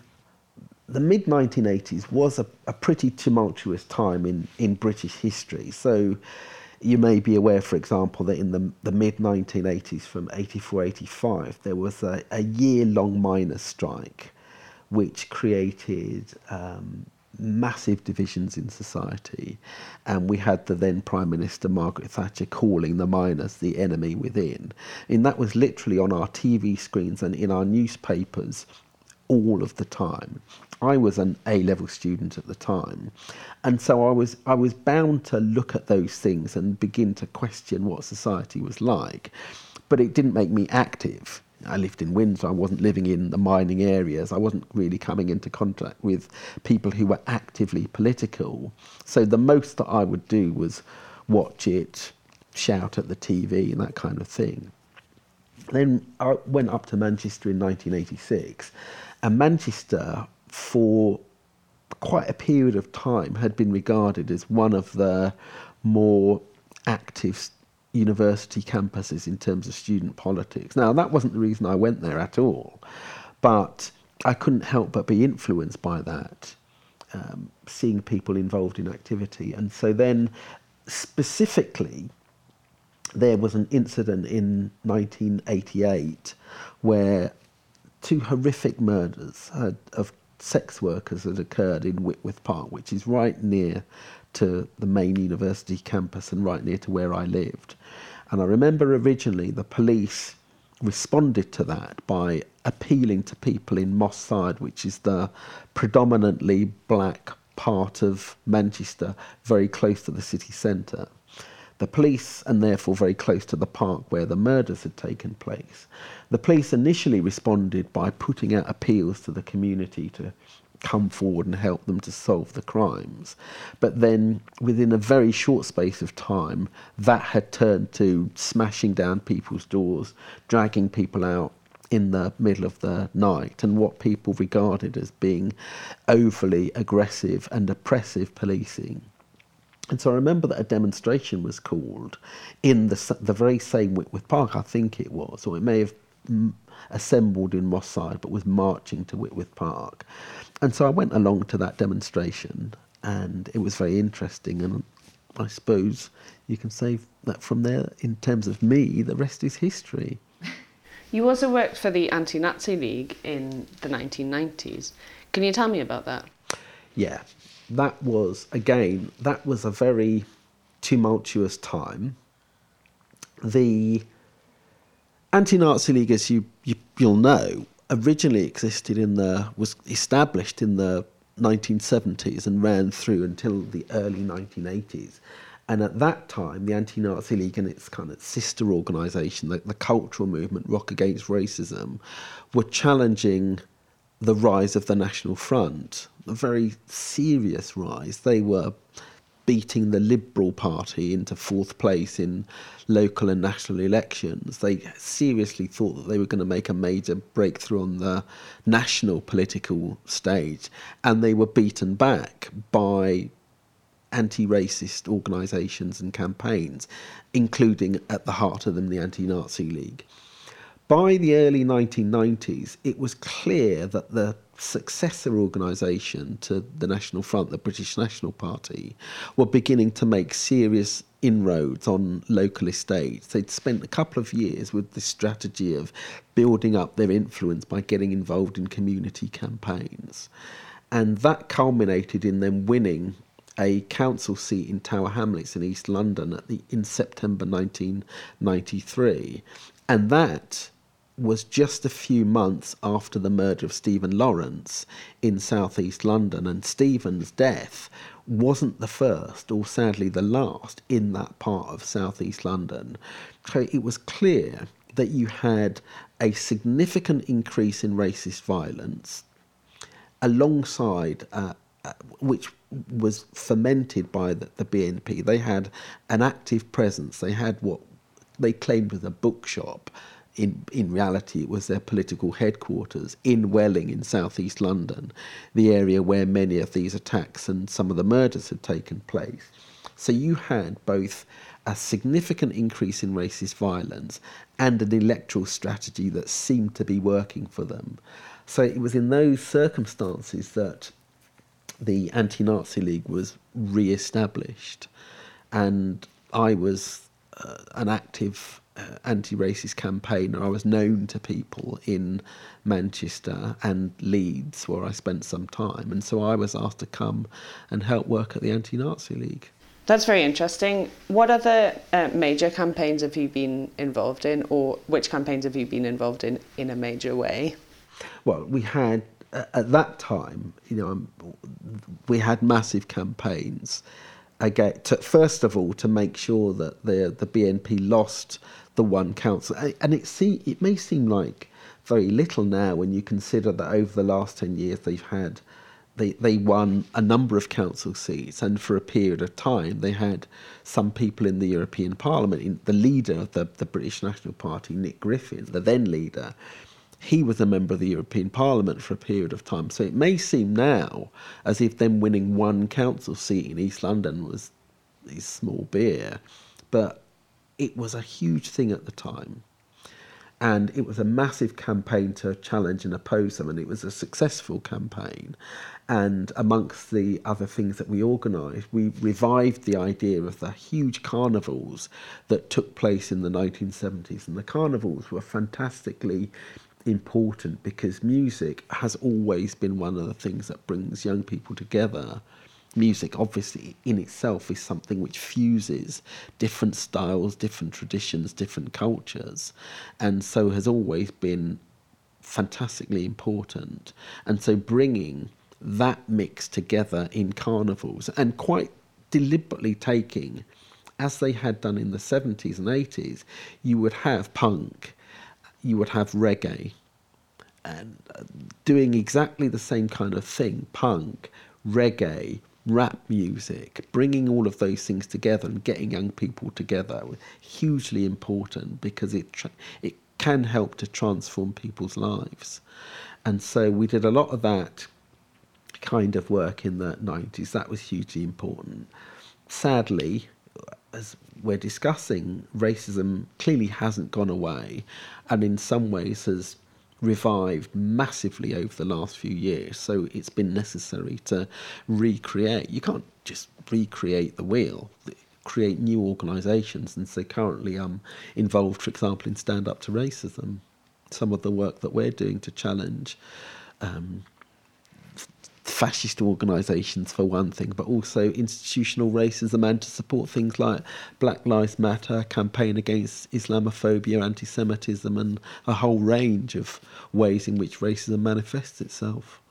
the mid 1980s was a, a, pretty tumultuous time in, in British history. So you may be aware, for example, that in the, the mid 1980s, from 84 85, there was a, a year long miners' strike, which created um, massive divisions in society. And we had the then Prime Minister Margaret Thatcher calling the miners the enemy within. And that was literally on our TV screens and in our newspapers all of the time. I was an A level student at the time, and so I was I was bound to look at those things and begin to question what society was like, but it didn't make me active. I lived in Windsor. I wasn't living in the mining areas. I wasn't really coming into contact with people who were actively political. So the most that I would do was watch it, shout at the TV, and that kind of thing. Then I went up to Manchester in 1986, and Manchester for quite a period of time had been regarded as one of the more active university campuses in terms of student politics. Now, that wasn't the reason I went there at all, but I couldn't help but be influenced by that, um, seeing people involved in activity. And so then, specifically, there was an incident in 1988 where two horrific murders had, of sex workers had occurred in Whitworth Park, which is right near to the main university campus and right near to where I lived. And I remember originally the police responded to that by appealing to people in Moss Side, which is the predominantly black part of Manchester, very close to the city centre. The police, and therefore very close to the park where the murders had taken place. The police initially responded by putting out appeals to the community to come forward and help them to solve the crimes. But then, within a very short space of time, that had turned to smashing down people's doors, dragging people out in the middle of the night, and what people regarded as being overly aggressive and oppressive policing. And so I remember that a demonstration was called in the, the very same Whitworth Park, I think it was, or it may have assembled in Moss Side but was marching to Whitworth Park. And so I went along to that demonstration and it was very interesting. And I suppose you can say that from there, in terms of me, the rest is history. You also worked for the Anti Nazi League in the 1990s. Can you tell me about that? Yeah, that was, again, that was a very tumultuous time. The Anti-Nazi League, as you, you you'll know, originally existed in the was established in the 1970s and ran through until the early 1980s. And at that time, the Anti Nazi League and its kind of sister organisation, the, the cultural movement Rock Against Racism, were challenging the rise of the National Front, a very serious rise. They were beating the Liberal Party into fourth place in local and national elections. They seriously thought that they were going to make a major breakthrough on the national political stage, and they were beaten back by anti racist organisations and campaigns, including at the heart of them the Anti Nazi League. By the early 1990s, it was clear that the successor organisation to the National Front, the British National Party, were beginning to make serious inroads on local estates. They'd spent a couple of years with the strategy of building up their influence by getting involved in community campaigns. And that culminated in them winning a council seat in Tower Hamlets in East London the, in September 1993. And that was just a few months after the murder of Stephen Lawrence in southeast London, and Stephen's death wasn't the first, or sadly the last, in that part of southeast London. So it was clear that you had a significant increase in racist violence alongside. Uh, uh, which was fermented by the, the BNP. They had an active presence. They had what they claimed was a bookshop in, in reality, it was their political headquarters in Welling in southeast London, the area where many of these attacks and some of the murders had taken place. So you had both a significant increase in racist violence and an electoral strategy that seemed to be working for them. So it was in those circumstances that the Anti Nazi League was re established. And I was uh, an active uh, anti-racist campaign, campaigner. I was known to people in Manchester and Leeds, where I spent some time, and so I was asked to come and help work at the Anti-Nazi League. That's very interesting. What other uh, major campaigns have you been involved in, or which campaigns have you been involved in in a major way? Well, we had at that time, you know, um, we had massive campaigns. Again, to, first of all, to make sure that the the BNP lost the one council. And it see it may seem like very little now when you consider that over the last ten years they've had they they won a number of council seats, and for a period of time they had some people in the European Parliament. The leader of the, the British National Party, Nick Griffin, the then leader, he was a member of the European Parliament for a period of time. So it may seem now as if them winning one council seat in East London was is small beer, but it was a huge thing at the time. And it was a massive campaign to challenge and oppose them, and it was a successful campaign. And amongst the other things that we organised, we revived the idea of the huge carnivals that took place in the 1970s. And the carnivals were fantastically important because music has always been one of the things that brings young people together music obviously in itself is something which fuses different styles, different traditions, different cultures, and so has always been fantastically important. And so bringing that mix together in carnivals and quite deliberately taking as they had done in the 70s and 80s, you would have punk, you would have reggae, and uh, doing exactly the same kind of thing punk, reggae, rap music, bringing all of those things together and getting young people together, hugely important because it tra- it can help to transform people's lives. And so we did a lot of that kind of work in the 90s. That was hugely important. Sadly, as we're discussing, racism clearly hasn't gone away and in some ways has revived massively over the last few years. So it's been necessary to recreate. You can't just recreate the wheel, create new organisations. And so currently I'm involved, for example, in Stand Up to Racism. Some of the work that we're doing to challenge um, fascist organisations for one thing, but also institutional racism and to support things like Black Lives Matter, campaign against Islamophobia, anti Semitism, and a whole range of ways in which racism manifests itself.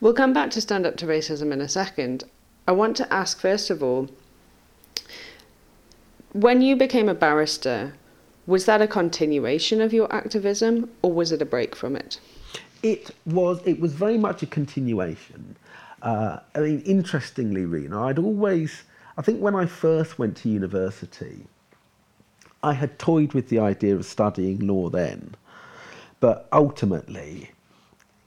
We'll come back to stand up to racism in a second. I want to ask, first of all, when you became a barrister, was that a continuation of your activism or was it a break from it? It was. It was very much a continuation. Uh, I mean, interestingly, Rena, I'd always. I think when I first went to university, I had toyed with the idea of studying law then, but ultimately,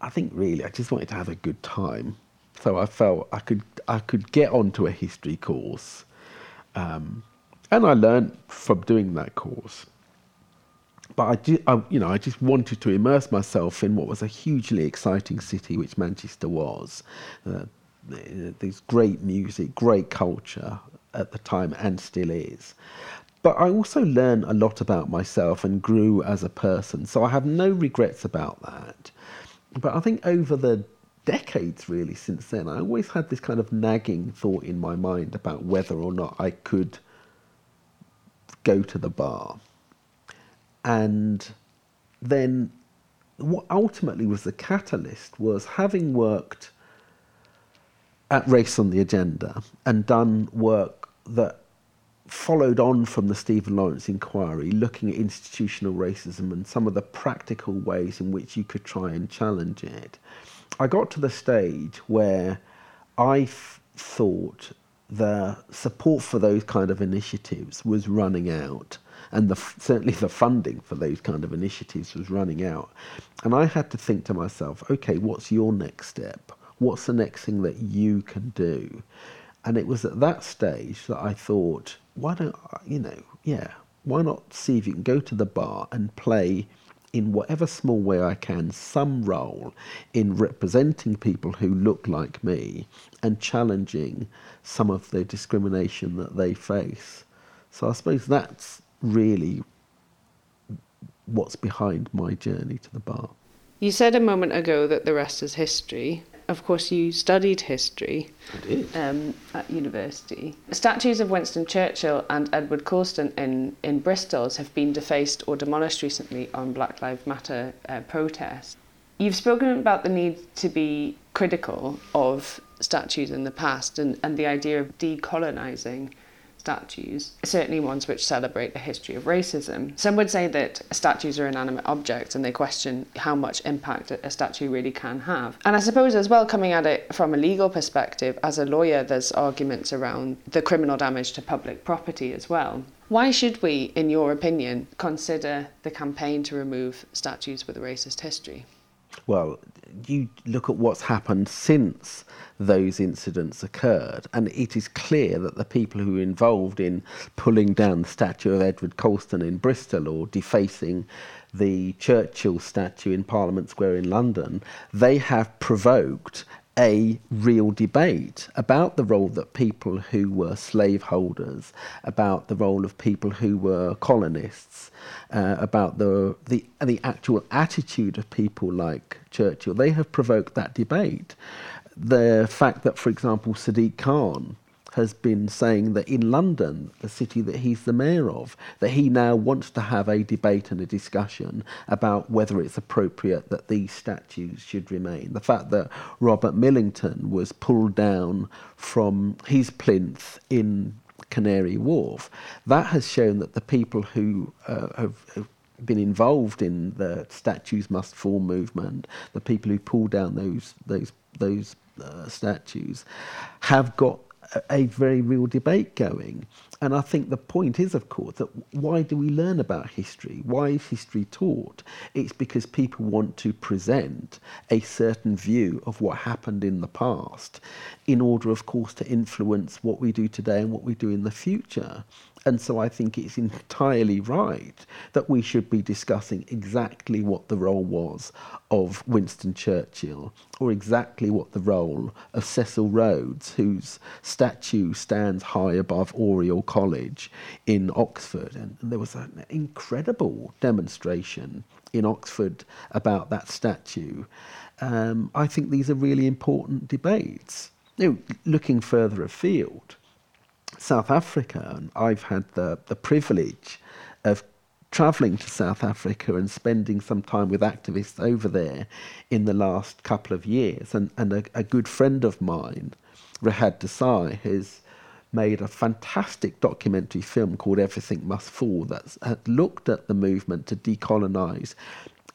I think really I just wanted to have a good time. So I felt I could I could get onto a history course, um, and I learned from doing that course but I, I, you know, I just wanted to immerse myself in what was a hugely exciting city, which Manchester was. Uh, there's great music, great culture at the time, and still is. But I also learned a lot about myself and grew as a person, so I have no regrets about that. But I think over the decades, really, since then, I always had this kind of nagging thought in my mind about whether or not I could go to the bar and then what ultimately was the catalyst was having worked at Race on the Agenda and done work that followed on from the Stephen Lawrence inquiry, looking at institutional racism and some of the practical ways in which you could try and challenge it. I got to the stage where I f- thought the support for those kind of initiatives was running out and the, certainly the funding for those kind of initiatives was running out. And I had to think to myself, okay, what's your next step? What's the next thing that you can do? And it was at that stage that I thought, why don't I, you know, yeah, why not see if you can go to the bar and play in whatever small way I can some role in representing people who look like me and challenging some of the discrimination that they face. So I suppose that's really what's behind my journey to the bar. You said a moment ago that the rest is history. Of course, you studied history um, at university. Statues of Winston Churchill and Edward Colston in, in Bristol have been defaced or demolished recently on Black Lives Matter uh, protests. You've spoken about the need to be critical of statues in the past and, and the idea of decolonising statues, certainly ones which celebrate the history of racism. Some would say that statues are inanimate objects and they question how much impact a statue really can have. And I suppose, as well, coming at it from a legal perspective, as a lawyer, there's arguments around the criminal damage to public property as well. Why should we, in your opinion, consider the campaign to remove statues with a racist history? Well, you look at what's happened since those incidents occurred, and it is clear that the people who were involved in pulling down the statue of Edward Colston in Bristol or defacing the Churchill statue in Parliament Square in London, they have provoked a real debate about the role that people who were slaveholders, about the role of people who were colonists, uh, about the, the the actual attitude of people like Churchill. They have provoked that debate. The fact that, for example, Sadiq Khan has been saying that in London, the city that he's the mayor of, that he now wants to have a debate and a discussion about whether it's appropriate that these statues should remain. The fact that Robert Milligan was pulled down from his plinth in Canary Wharf, that has shown that the people who uh, have, have been involved in the statues must fall movement, the people who pull down those those those uh, statues, have got a, very real debate going. And I think the point is, of course, that why do we learn about history? Why is history taught? It's because people want to present a certain view of what happened in the past in order, of course, to influence what we do today and what we do in the future. And so I think it's entirely right that we should be discussing exactly what the role was of Winston Churchill or exactly what the role of Cecil Rhodes, whose statue stands high above Oriel College in Oxford. And there was an incredible demonstration in Oxford about that statue. Um, I think these are really important debates. You know, looking further afield, South Africa, and I've had the, the privilege of travelling to South Africa and spending some time with activists over there in the last couple of years. And, and a, a good friend of mine, Rehad Desai, has made a fantastic documentary film called Everything Must Fall that looked at the movement to decolonise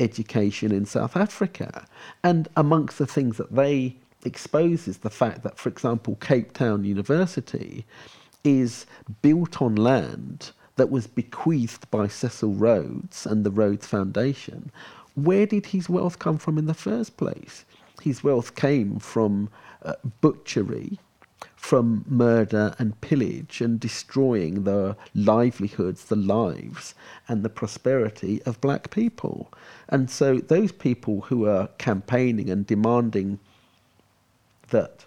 education in South Africa. And amongst the things that they expose is the fact that, for example, Cape Town University is built on land that was bequeathed by Cecil Rhodes and the Rhodes Foundation. Where did his wealth come from in the first place? His wealth came from uh, butchery, from murder and pillage and destroying the livelihoods, the lives, and the prosperity of black people. And so those people who are campaigning and demanding that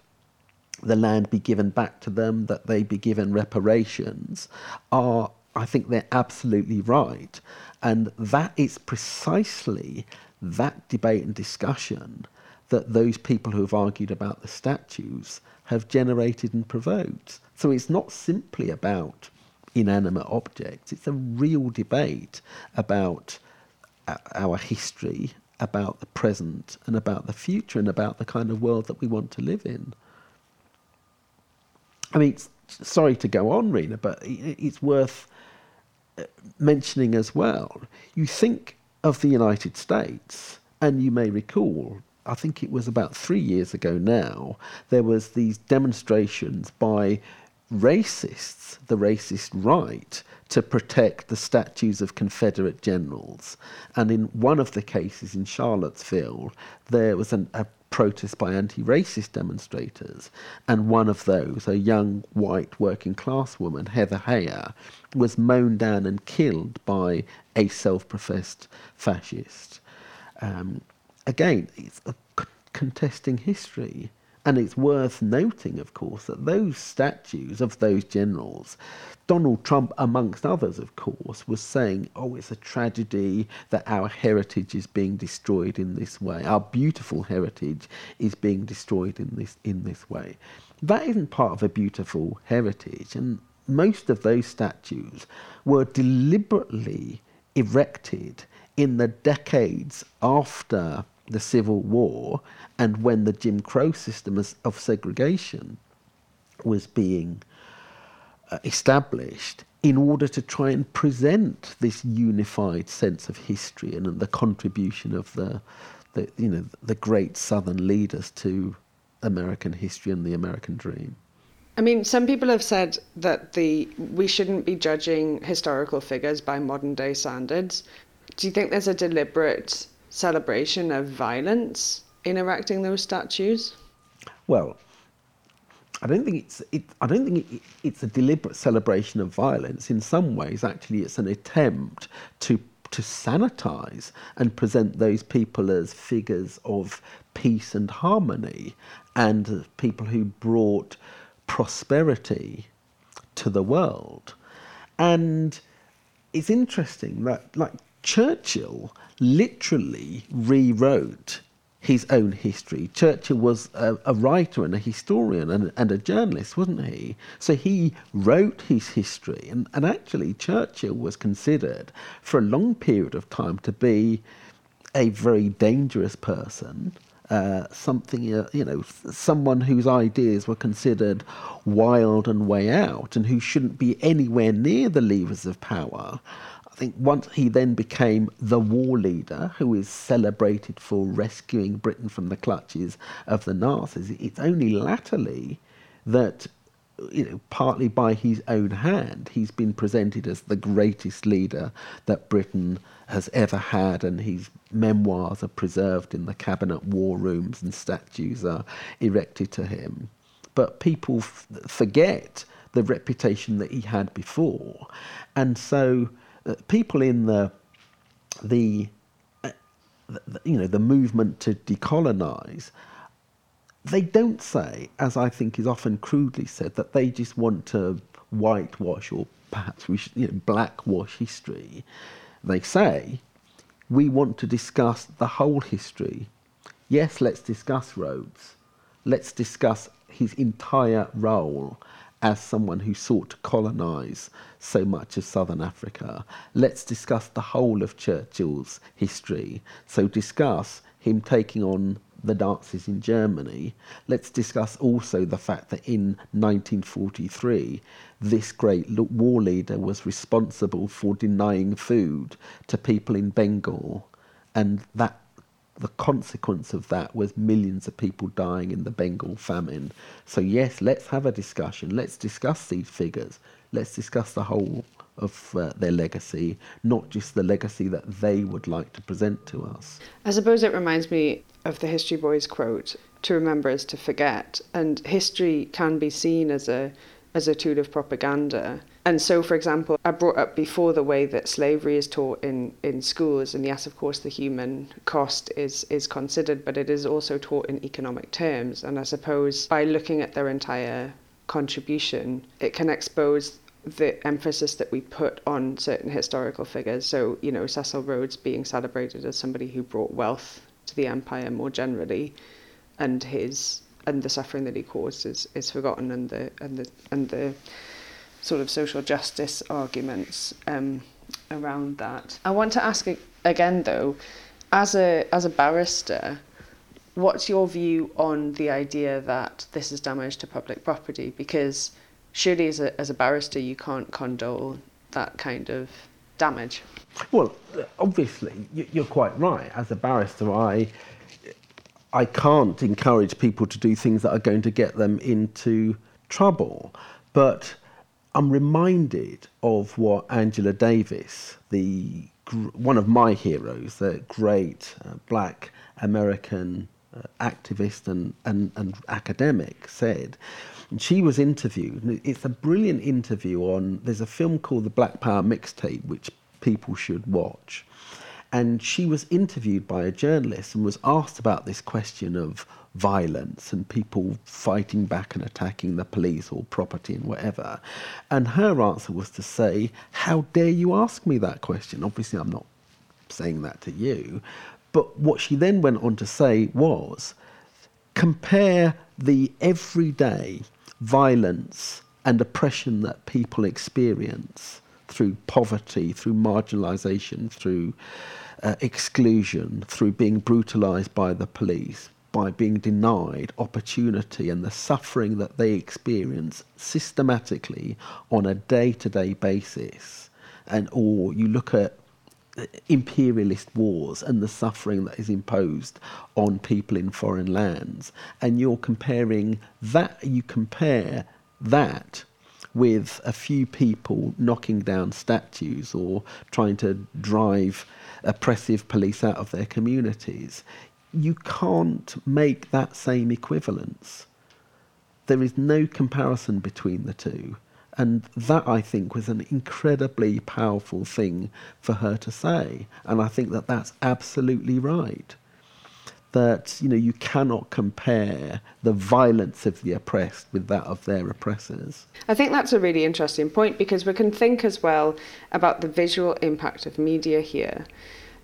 the land be given back to them, that they be given reparations, are, I think they're absolutely right. And that is precisely that debate and discussion that those people who have argued about the statues have generated and provoked. So it's not simply about inanimate objects, it's a real debate about uh, our history, about the present, and about the future, and about the kind of world that we want to live in. I mean, sorry to go on, Rena, but it's worth uh, mentioning as well. You think of the United States, and you may recall, I think it was about three years ago now, there was these demonstrations by racists, the racist right, to protect the statues of Confederate generals. And in one of the cases in Charlottesville, there was an, a protest by anti racist demonstrators. And one of those, a young white working class woman, Heather Heyer, was mown down and killed by a self professed fascist. Um, again, it's a c- contesting history. And it's worth noting, of course, that those statues of those generals Donald Trump, amongst others, of course, was saying, oh, it's a tragedy that our heritage is being destroyed in this way. Our beautiful heritage is being destroyed in this, in this way. That isn't part of a beautiful heritage. And most of those statues were deliberately erected in the decades after the Civil War and when the Jim Crow system of segregation was being uh, established in order to try and present this unified sense of history and, and the contribution of the, the, you know, the great Southern leaders to American history and the American dream. I mean, some people have said that the we shouldn't be judging historical figures by modern day standards. Do you think there's a deliberate celebration of violence in erecting those statues? Well, I don't think it's it, I don't think it, it's a deliberate celebration of violence. In some ways, actually, it's an attempt to to sanitize and present those people as figures of peace and harmony, and people who brought prosperity to the world. And it's interesting that, like Churchill, literally rewrote his own history. Churchill was a, a writer and a historian and, and, a journalist, wasn't he? So he wrote his history. And, and actually, Churchill was considered for a long period of time to be a very dangerous person. uh, something, uh, you know, someone whose ideas were considered wild and way out and who shouldn't be anywhere near the levers of power. I think once he then became the war leader, who is celebrated for rescuing Britain from the clutches of the Nazis, it's only latterly that you know, partly by his own hand, he's been presented as the greatest leader that Britain has ever had, and his memoirs are preserved in the cabinet war rooms and statues are erected to him. But people f- forget the reputation that he had before, and so people in the the uh, you know the movement to decolonize they don't say, as I think is often crudely said, that they just want to whitewash or perhaps we should, you know, blackwash history. They say, we want to discuss the whole history. Yes, let's discuss Rhodes. Let's discuss his entire role as someone who sought to colonize so much of southern Africa. Let's discuss the whole of Churchill's history. So, discuss him taking on the Nazis in Germany, let's discuss also the fact that in 1943, this great war leader was responsible for denying food to people in Bengal, and that the consequence of that was millions of people dying in the Bengal famine. So yes, let's have a discussion. Let's discuss these figures. Let's discuss the whole of uh, their legacy, not just the legacy that they would like to present to us. I suppose it reminds me of the History Boys quote to remember is to forget. And history can be seen as a as a tool of propaganda. And so, for example, I brought up before the way that slavery is taught in, in schools, and yes, of course, the human cost is, is considered, but it is also taught in economic terms. And I suppose by looking at their entire contribution, it can expose the emphasis that we put on certain historical figures. So, you know, Cecil Rhodes being celebrated as somebody who brought wealth to the empire more generally, and his and the suffering that he caused is, is forgotten, and the and the and the sort of social justice arguments um, around that. I want to ask again, though, as a as a barrister, what's your view on the idea that this is damage to public property? Because surely, as a as a barrister, you can't condone that kind of damage. Well, obviously, you're quite right. As a barrister, I I can't encourage people to do things that are going to get them into trouble. But I'm reminded of what Angela Davis, the one of my heroes, the great uh, black American uh, activist and, and, and academic, said. And she was interviewed. It's a brilliant interview on. There's a film called The Black Power Mixtape, which people should watch. And she was interviewed by a journalist and was asked about this question of violence and people fighting back and attacking the police or property and whatever. And her answer was to say, How dare you ask me that question? Obviously, I'm not saying that to you. But what she then went on to say was, compare the everyday violence and oppression that people experience through poverty, through marginalisation, through uh, exclusion, through being brutalised by the police, by being denied opportunity and the suffering that they experience systematically on a day to day basis. And or you look at uh, imperialist wars and the suffering that is imposed on people in foreign lands, and you're comparing that, you compare that with a few people knocking down statues or trying to drive oppressive police out of their communities. You can't make that same equivalence. There is no comparison between the two. And that, I think, was an incredibly powerful thing for her to say. And I think that that's absolutely right that you know you cannot compare the violence of the oppressed with that of their oppressors. I think that's a really interesting point because we can think as well about the visual impact of media here.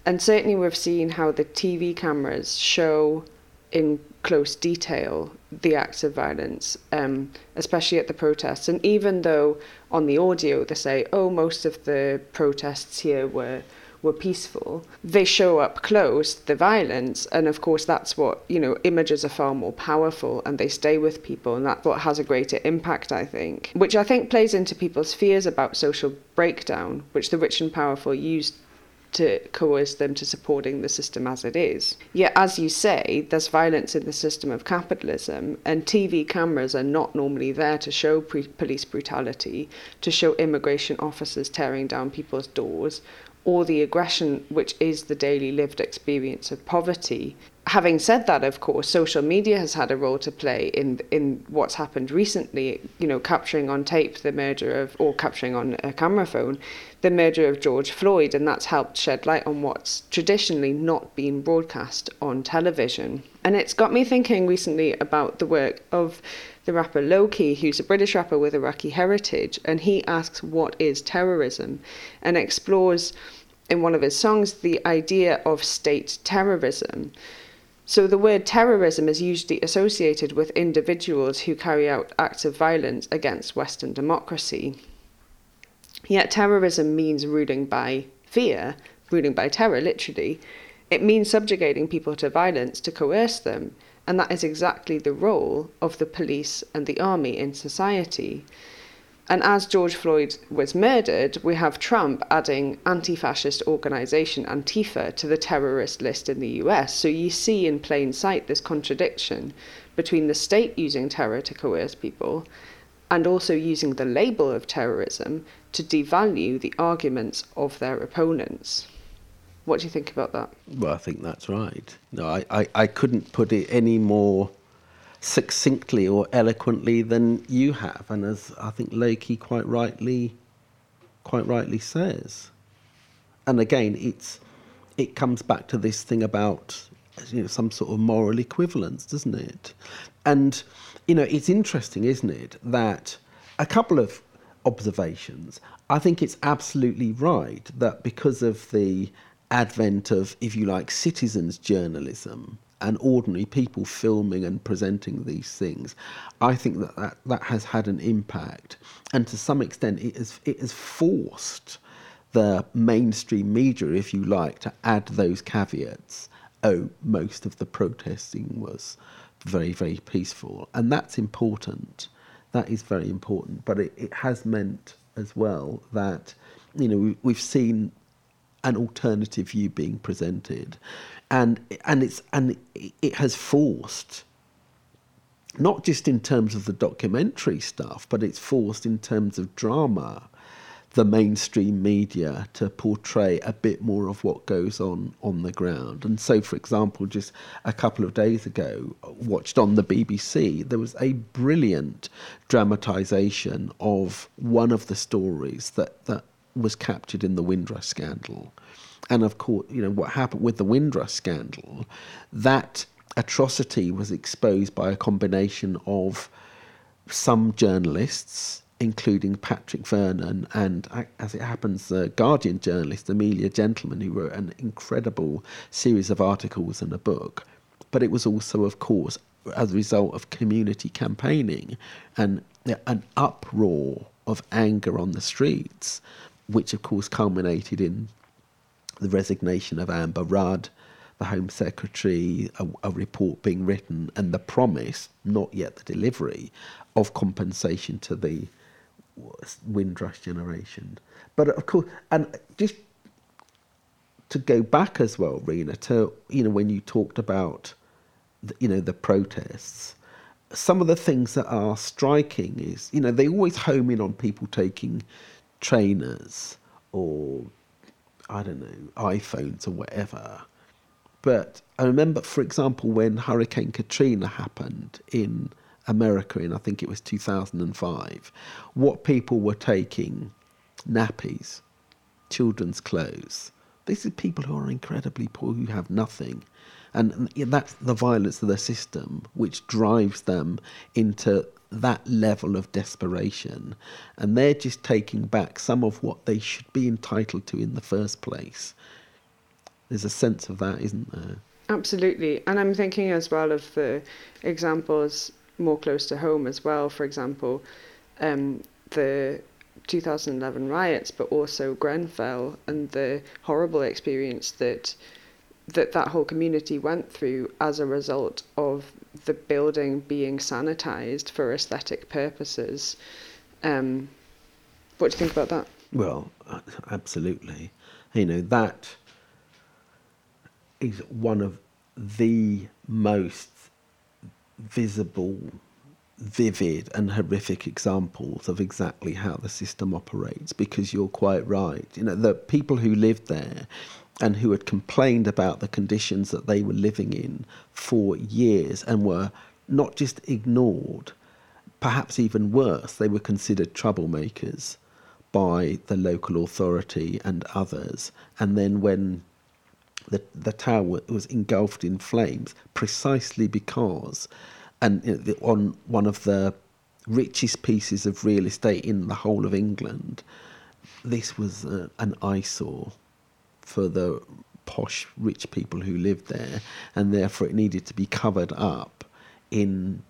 And certainly we've seen how the TV cameras show in close detail the acts of violence, um, especially at the protests. And even though on the audio they say, oh, most of the protests here were were peaceful. They show up close, the violence, and of course that's what, you know, images are far more powerful and they stay with people and that's what has a greater impact, I think. Which I think plays into people's fears about social breakdown, which the rich and powerful use to coerce them to supporting the system as it is. Yet, as you say, there's violence in the system of capitalism, and TV cameras are not normally there to show pre- police brutality, to show immigration officers tearing down people's doors, or the aggression which is the daily lived experience of poverty. Having said that, of course, social media has had a role to play in in what's happened recently. You know, capturing on tape the murder of, or capturing on a camera phone, the murder of George Floyd, and that's helped shed light on what's traditionally not been broadcast on television. And it's got me thinking recently about the work of the rapper Lowkey, who's a British rapper with Iraqi heritage, and he asks, What is terrorism? and explores in one of his songs the idea of state terrorism. So the word terrorism is usually associated with individuals who carry out acts of violence against Western democracy. Yet terrorism means ruling by fear, ruling by terror, literally. It means subjugating people to violence to coerce them, and that is exactly the role of the police and the army in society. And as George Floyd was murdered, we have Trump adding anti fascist organisation Antifa to the terrorist list in the US. So you see in plain sight this contradiction between the state using terror to coerce people and also using the label of terrorism to devalue the arguments of their opponents. What do you think about that? Well, I think that's right. No, I, I, I couldn't put it any more succinctly or eloquently than you have, and as I think Lowkey quite rightly, quite rightly says. And again, it's it comes back to this thing about you know some sort of moral equivalence, doesn't it? And you know, it's interesting, isn't it, that a couple of observations. I think it's absolutely right that because of the advent of, if you like, citizens journalism and ordinary people filming and presenting these things, I think that that, that has had an impact. And to some extent, it has, it has forced the mainstream media, if you like, to add those caveats. Oh, most of the protesting was very, very peaceful. And that's important. That is very important. But it, it has meant as well that, you know, we, we've seen an alternative view being presented, and and it's and it has forced not just in terms of the documentary stuff, but it's forced in terms of drama the mainstream media to portray a bit more of what goes on on the ground. And so, for example, just a couple of days ago, watched on the BBC, there was a brilliant dramatisation of one of the stories that, that was captured in the Windrush scandal. And of course, you know, what happened with the Windrush scandal, that atrocity was exposed by a combination of some journalists, including Patrick Vernon and, as it happens, the Guardian journalist Amelia Gentleman, who wrote an incredible series of articles and a book. But it was also, of course, as a result of community campaigning and an uproar of anger on the streets which of course culminated in the resignation of Amber Rudd, the Home Secretary, a, a, report being written, and the promise, not yet the delivery, of compensation to the Windrush generation. But of course, and just to go back as well, Rena, to you know when you talked about the, you know the protests, some of the things that are striking is you know they always home in on people taking trainers or I don't know iPhones or whatever. But I remember, for example, when Hurricane Katrina happened in America in I think it was 2005, what people were taking nappies, children's clothes. These are people who are incredibly poor, who have nothing. And that's the violence of the system which drives them into that level of desperation and they're just taking back some of what they should be entitled to in the first place. There's a sense of that, isn't there? Absolutely. And I'm thinking as well of the examples more close to home as well. For example, um, the 2011 riots, but also Grenfell and the horrible experience that that that whole community went through as a result of the building being sanitized for aesthetic purposes. Um, what do you think about that? Well, absolutely. You know, that is one of the most visible, vivid, and horrific examples of exactly how the system operates because you're quite right. You know, the people who lived there and who had complained about the conditions that they were living in for years and were not just ignored, perhaps even worse, they were considered troublemakers by the local authority and others. And then when the, the tower was engulfed in flames, precisely because, and on one of the richest pieces of real estate in the whole of England, this was uh, an eyesore for the posh rich people who lived there, and therefore it needed to be covered up in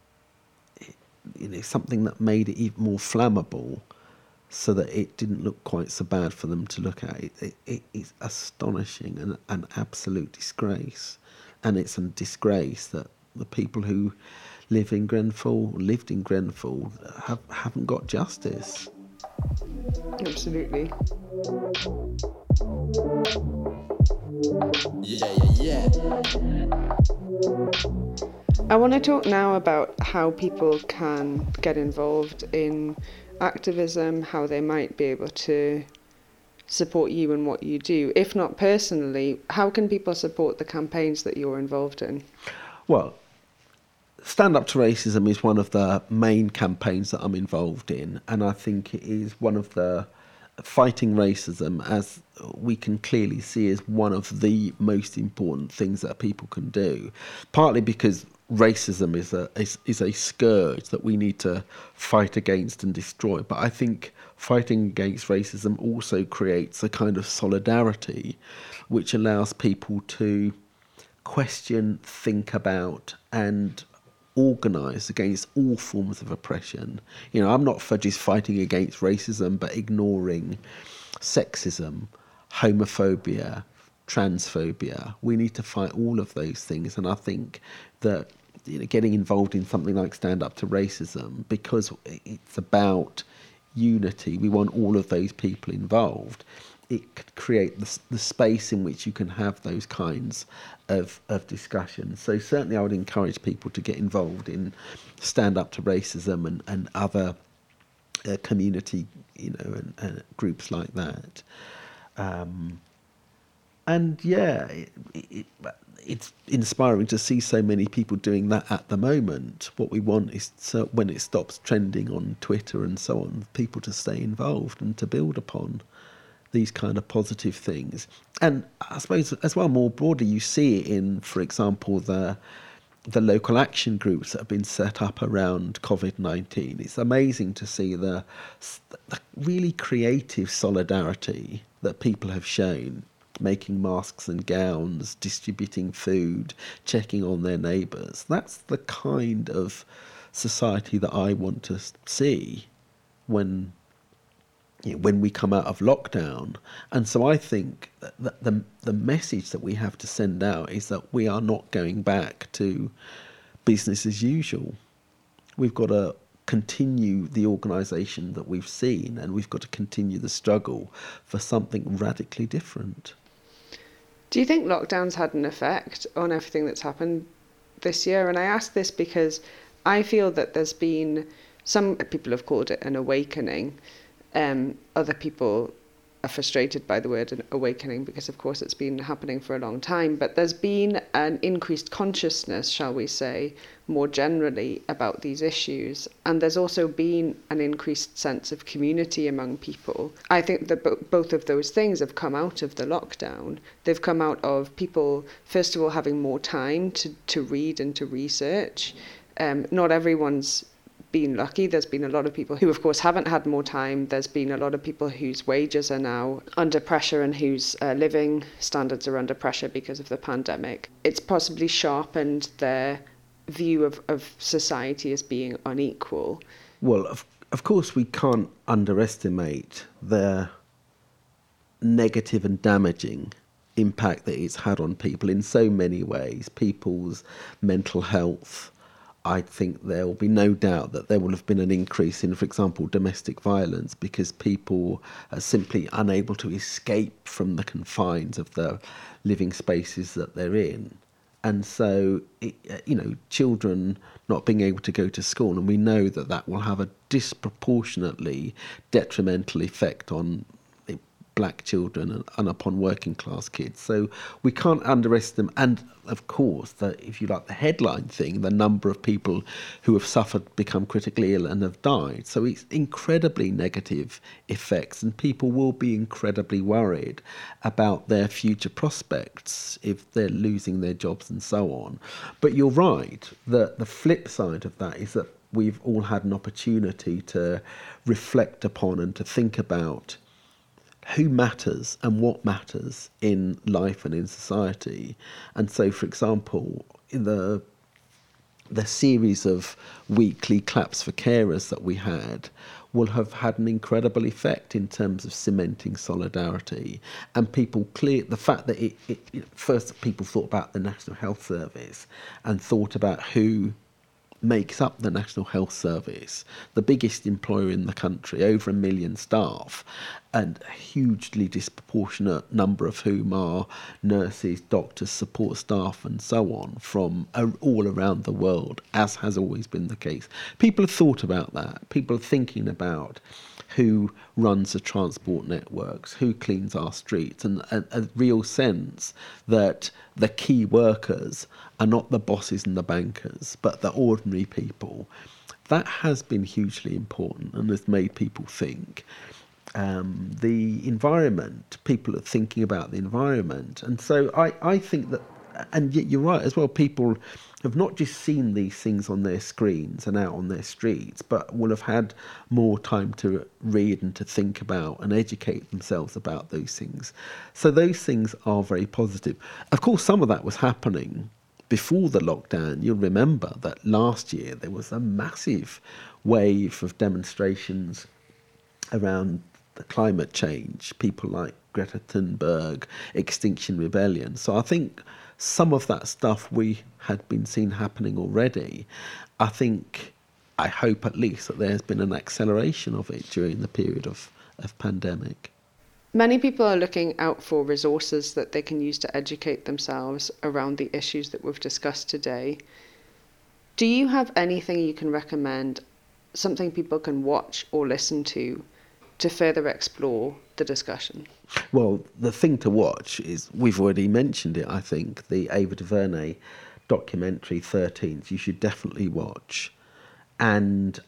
you know, something that made it even more flammable so that it didn't look quite so bad for them to look at. It, it, it is astonishing and an absolute disgrace. And it's a disgrace that the people who live in Grenfell, lived in Grenfell, have, haven't got justice. Absolutely. Yeah, yeah, yeah. I want to talk now about how people can get involved in activism, how they might be able to support you and what you do. If not personally, how can people support the campaigns that you're involved in? Well, Stand Up to Racism is one of the main campaigns that I'm involved in, and I think it is one of the fighting racism, as we can clearly see, is one of the most important things that people can do. Partly because racism is a is, is a scourge that we need to fight against and destroy. But I think fighting against racism also creates a kind of solidarity, which allows people to question, think about, and organise against all forms of oppression. You know, I'm not just fighting against racism, but ignoring sexism, homophobia, transphobia. We need to fight all of those things, and I think that you know, getting involved in something like Stand Up to Racism because it's about unity. We want all of those people involved. It could create the, the space in which you can have those kinds of, of discussions. So certainly I would encourage people to get involved in Stand Up to Racism and, and other uh, community, you know, and, and, groups like that. Um, and yeah, it, it, it's inspiring to see so many people doing that at the moment. What we want is when it stops trending on Twitter and so on, people to stay involved and to build upon these kind of positive things. And I suppose as well, more broadly, you see it in, for example, the the local action groups that have been set up around COVID nineteen. It's amazing to see the, the really creative solidarity that people have shown making masks and gowns, distributing food, checking on their neighbours. That's the kind of society that I want to see when you know, when we come out of lockdown. And so I think that the the message that we have to send out is that we are not going back to business as usual. We've got to continue the organisation that we've seen, and we've got to continue the struggle for something radically different. Do you think lockdowns had an effect on everything that's happened this year? And I ask this because I feel that there's been some people have called it an awakening. Um, other people are frustrated by the word awakening because, of course, it's been happening for a long time. But there's been an increased consciousness, shall we say, more generally about these issues. And there's also been an increased sense of community among people. I think that bo- both of those things have come out of the lockdown. They've come out of people, first of all, having more time to, to read and to research. Um, not everyone's been lucky. There's been a lot of people who, of course, haven't had more time. There's been a lot of people whose wages are now under pressure and whose uh, living standards are under pressure because of the pandemic. It's possibly sharpened their view of, of society as being unequal. Well, of, of course, we can't underestimate the negative and damaging impact that it's had on people in so many ways people's mental health. I think there will be no doubt that there will have been an increase in, for example, domestic violence because people are simply unable to escape from the confines of the living spaces that they're in. And so, it, uh, you know, children not being able to go to school, and we know that that will have a disproportionately detrimental effect on black children and, upon working class kids. So we can't underestimate, and of course, the, if you like, the headline thing, the number of people who have suffered, become critically ill, and have died. So it's incredibly negative effects, and people will be incredibly worried about their future prospects if they're losing their jobs and so on. But you're right that the flip side of that is that we've all had an opportunity to reflect upon and to think about who matters and what matters in life and in society. And so, for example, in the the series of weekly claps for carers that we had will have had an incredible effect in terms of cementing solidarity and people clear the fact that it, it, first people thought about the national health service and thought about who makes up the National Health Service, the biggest employer in the country, over a million staff, and a hugely disproportionate number of whom are nurses, doctors, support staff, and so on from all around the world, as has always been the case. People have thought about that. People are thinking about who runs the transport networks, who cleans our streets, and a, a, real sense that the key workers are not the bosses and the bankers, but the ordinary people. That has been hugely important and has made people think. Um, the environment, people are thinking about the environment. And so I, I think that and yet you're right as well. People have not just seen these things on their screens and out on their streets, but will have had more time to read and to think about and educate themselves about those things. So those things are very positive. Of course, some of that was happening before the lockdown. You'll remember that last year there was a massive wave of demonstrations around the climate change. People like Greta Thunberg, Extinction Rebellion. So I think some of that stuff we had been seen happening already. I think, I hope at least that there's been an acceleration of it during the period of, of pandemic. Many people are looking out for resources that they can use to educate themselves around the issues that we've discussed today. Do you have anything you can recommend, something people can watch or listen to to further explore the discussion? Well, the thing to watch is we've already mentioned it, I think, the Ava DuVernay documentary 13th. You should definitely watch. And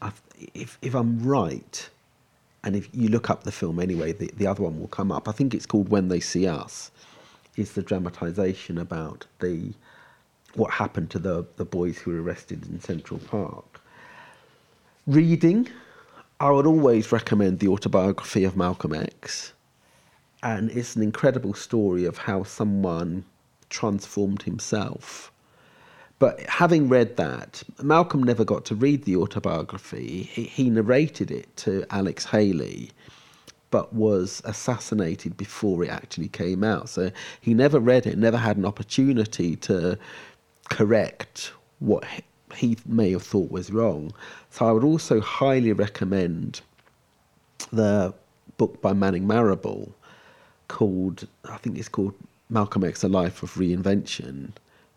if, if I'm right, and if you look up the film anyway, the, the other one will come up. I think it's called When They See Us, is the dramatisation about the what happened to the, the boys who were arrested in Central Park. Reading, I would always recommend the autobiography of Malcolm X. And it's an incredible story of how someone transformed himself. But having read that, Malcolm never got to read the autobiography. He, he narrated it to Alex Haley, but was assassinated before it actually came out. So he never read it, never had an opportunity to correct what he may have thought was wrong. So I would also highly recommend the book by Manning Marable called, I think it's called Malcolm X, A Life of Reinvention,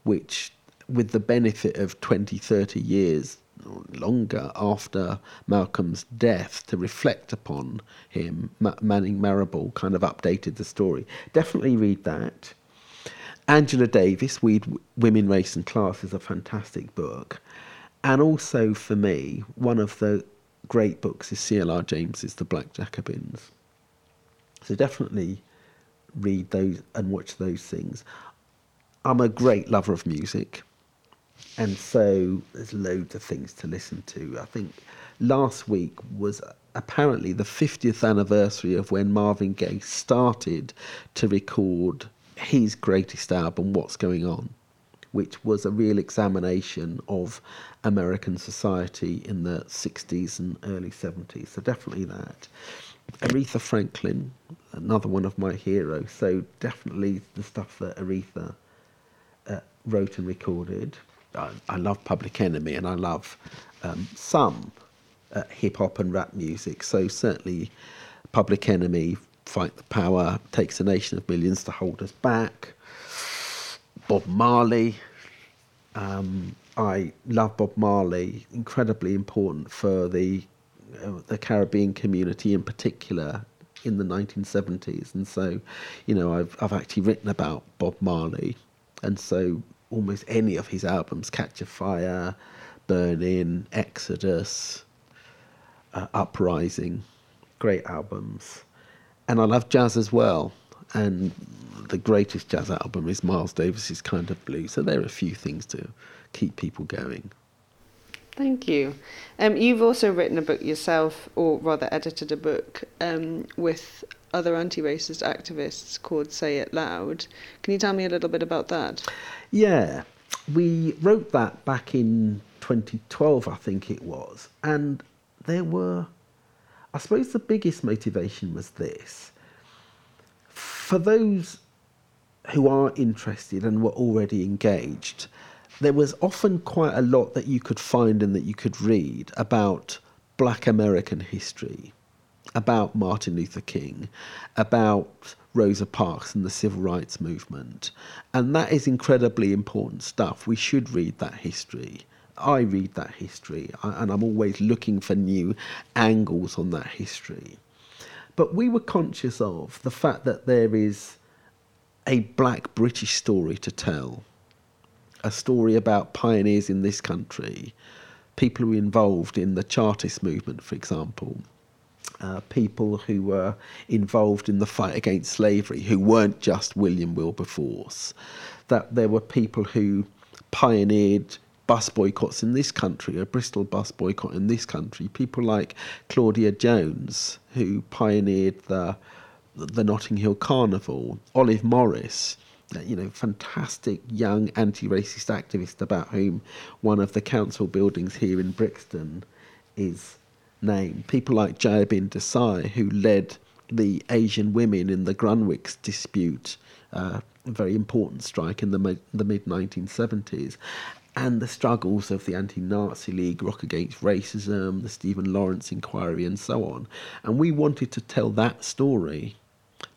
which, with the benefit of 20, 30 years longer after Malcolm's death to reflect upon him, Manning Marable kind of updated the story. Definitely read that. Angela Davis, Women, Race and Class, is a fantastic book. And also for me, one of the great books is C.L.R. James's The Black Jacobins. So definitely read those and watch those things. I'm a great lover of music, and so there's loads of things to listen to. I think last week was apparently the 50th anniversary of when Marvin Gaye started to record his greatest album, What's Going On, which was a real examination of American society in the 60s and early 70s. So definitely that. Aretha Franklin, another one of my heroes. So definitely the stuff that Aretha uh, wrote and recorded. I, I, love Public Enemy and I love um, some uh, hip hop and rap music. So certainly Public Enemy, Fight the Power, Takes a Nation of Millions to Hold Us Back. Bob Marley. Um, I love Bob Marley, incredibly important for the uh, the Caribbean community in particular in the 1970s. And so, you know, I've I've actually written about Bob Marley, and so almost any of his albums, Catch a Fire, Burnin', Exodus, uh, Uprising, great albums. And I love jazz as well. And the greatest jazz album is Miles Davis's Kind of Blue. So there are a few things to keep people going. Thank you. Um, you've also written a book yourself, or rather edited a book um, with other anti racist activists called Say It Loud. Can you tell me a little bit about that? Yeah, we wrote that back in 2012, I think it was. And there were, I suppose the biggest motivation was this. For those who are interested and were already engaged, there was often quite a lot that you could find and that you could read about black American history, about Martin Luther King, about Rosa Parks and the civil rights movement. And that is incredibly important stuff. We should read that history. I read that history and I'm always looking for new angles on that history. But we were conscious of the fact that there is a black British story to tell a story about pioneers in this country, people who were involved in the Chartist movement, for example, uh, people who were involved in the fight against slavery, who weren't just William Wilberforce, that there were people who pioneered bus boycotts in this country, a Bristol bus boycott in this country, people like Claudia Jones, who pioneered the the Notting Hill Carnival, Olive Morris, you know, fantastic young anti-racist activist about whom one of the council buildings here in Brixton is named. People like Jayaben Desai, who led the Asian women in the Grunwicks dispute, uh, a very important strike in the, the mid 1970s, and the struggles of the Anti Nazi League, Rock Against Racism, the Stephen Lawrence inquiry, and so on. And we wanted to tell that story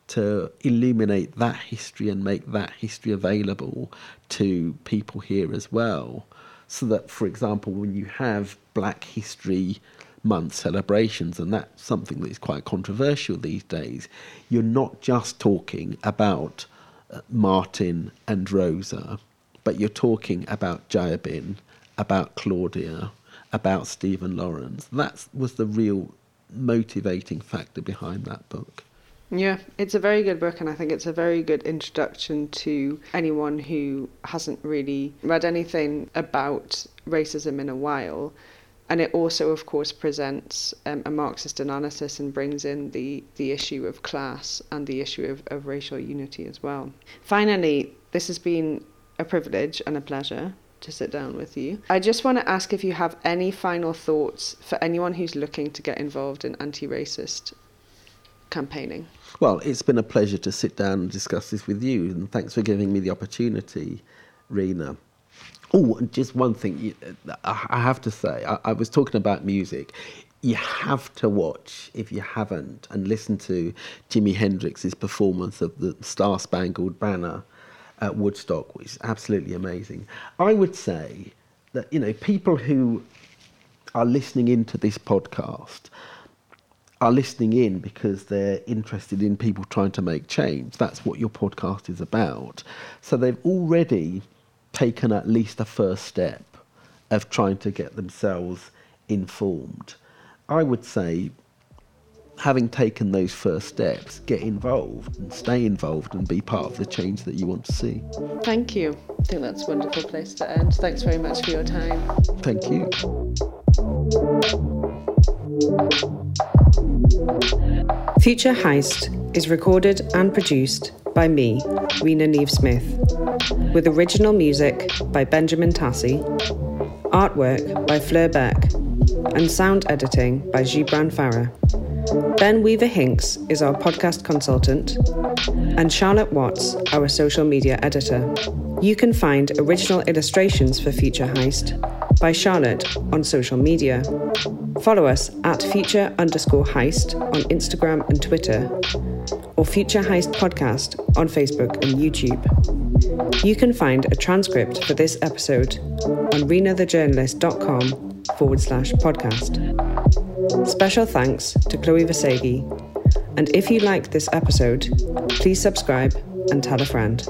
to illuminate that history and make that history available to people here as well. So that, for example, when you have Black History Month celebrations, and that's something that is quite controversial these days, you're not just talking about uh, Martin and Rosa, but you're talking about Jayaben, about Claudia, about Stephen Lawrence. That was the real motivating factor behind that book. Yeah, it's a very good book, and I think it's a very good introduction to anyone who hasn't really read anything about racism in a while. And it also, of course, presents um, a Marxist analysis and brings in the, the issue of class and the issue of, of racial unity as well. Finally, this has been a privilege and a pleasure to sit down with you. I just want to ask if you have any final thoughts for anyone who's looking to get involved in anti racist campaigning. Well, it's been a pleasure to sit down and discuss this with you, and thanks for giving me the opportunity, Rena. Oh, and just one thing uh, I have to say. I, I was talking about music. You have to watch, if you haven't, and listen to Jimi Hendrix's performance of the Star Spangled Banner at Woodstock, which is absolutely amazing. I would say that, you know, people who are listening into this podcast are listening in because they're interested in people trying to make change. That's what your podcast is about. So they've already taken at least a first step of trying to get themselves informed. I would say, having taken those first steps, get involved and stay involved and be part of the change that you want to see. Thank you. I think that's a wonderful place to end. Thanks very much for your time. Thank you. Future Heist is recorded and produced by me, Rena Niamh Smith. with original music by Benjamin Tassi, artwork by Fleur Beck, and sound editing by Gibran Farah. Ben Weaver Hinks is our podcast consultant, and Charlotte Watts, our social media editor. You can find original illustrations for Future Heist by Charlotte on social media. Follow us at future underscore heist on Instagram and Twitter, or Future Heist Podcast on Facebook and YouTube. You can find a transcript for this episode on renathejournalist.com forward slash podcast. Special thanks to Chloe Vasegi. And if you liked this episode, please subscribe and tell a friend.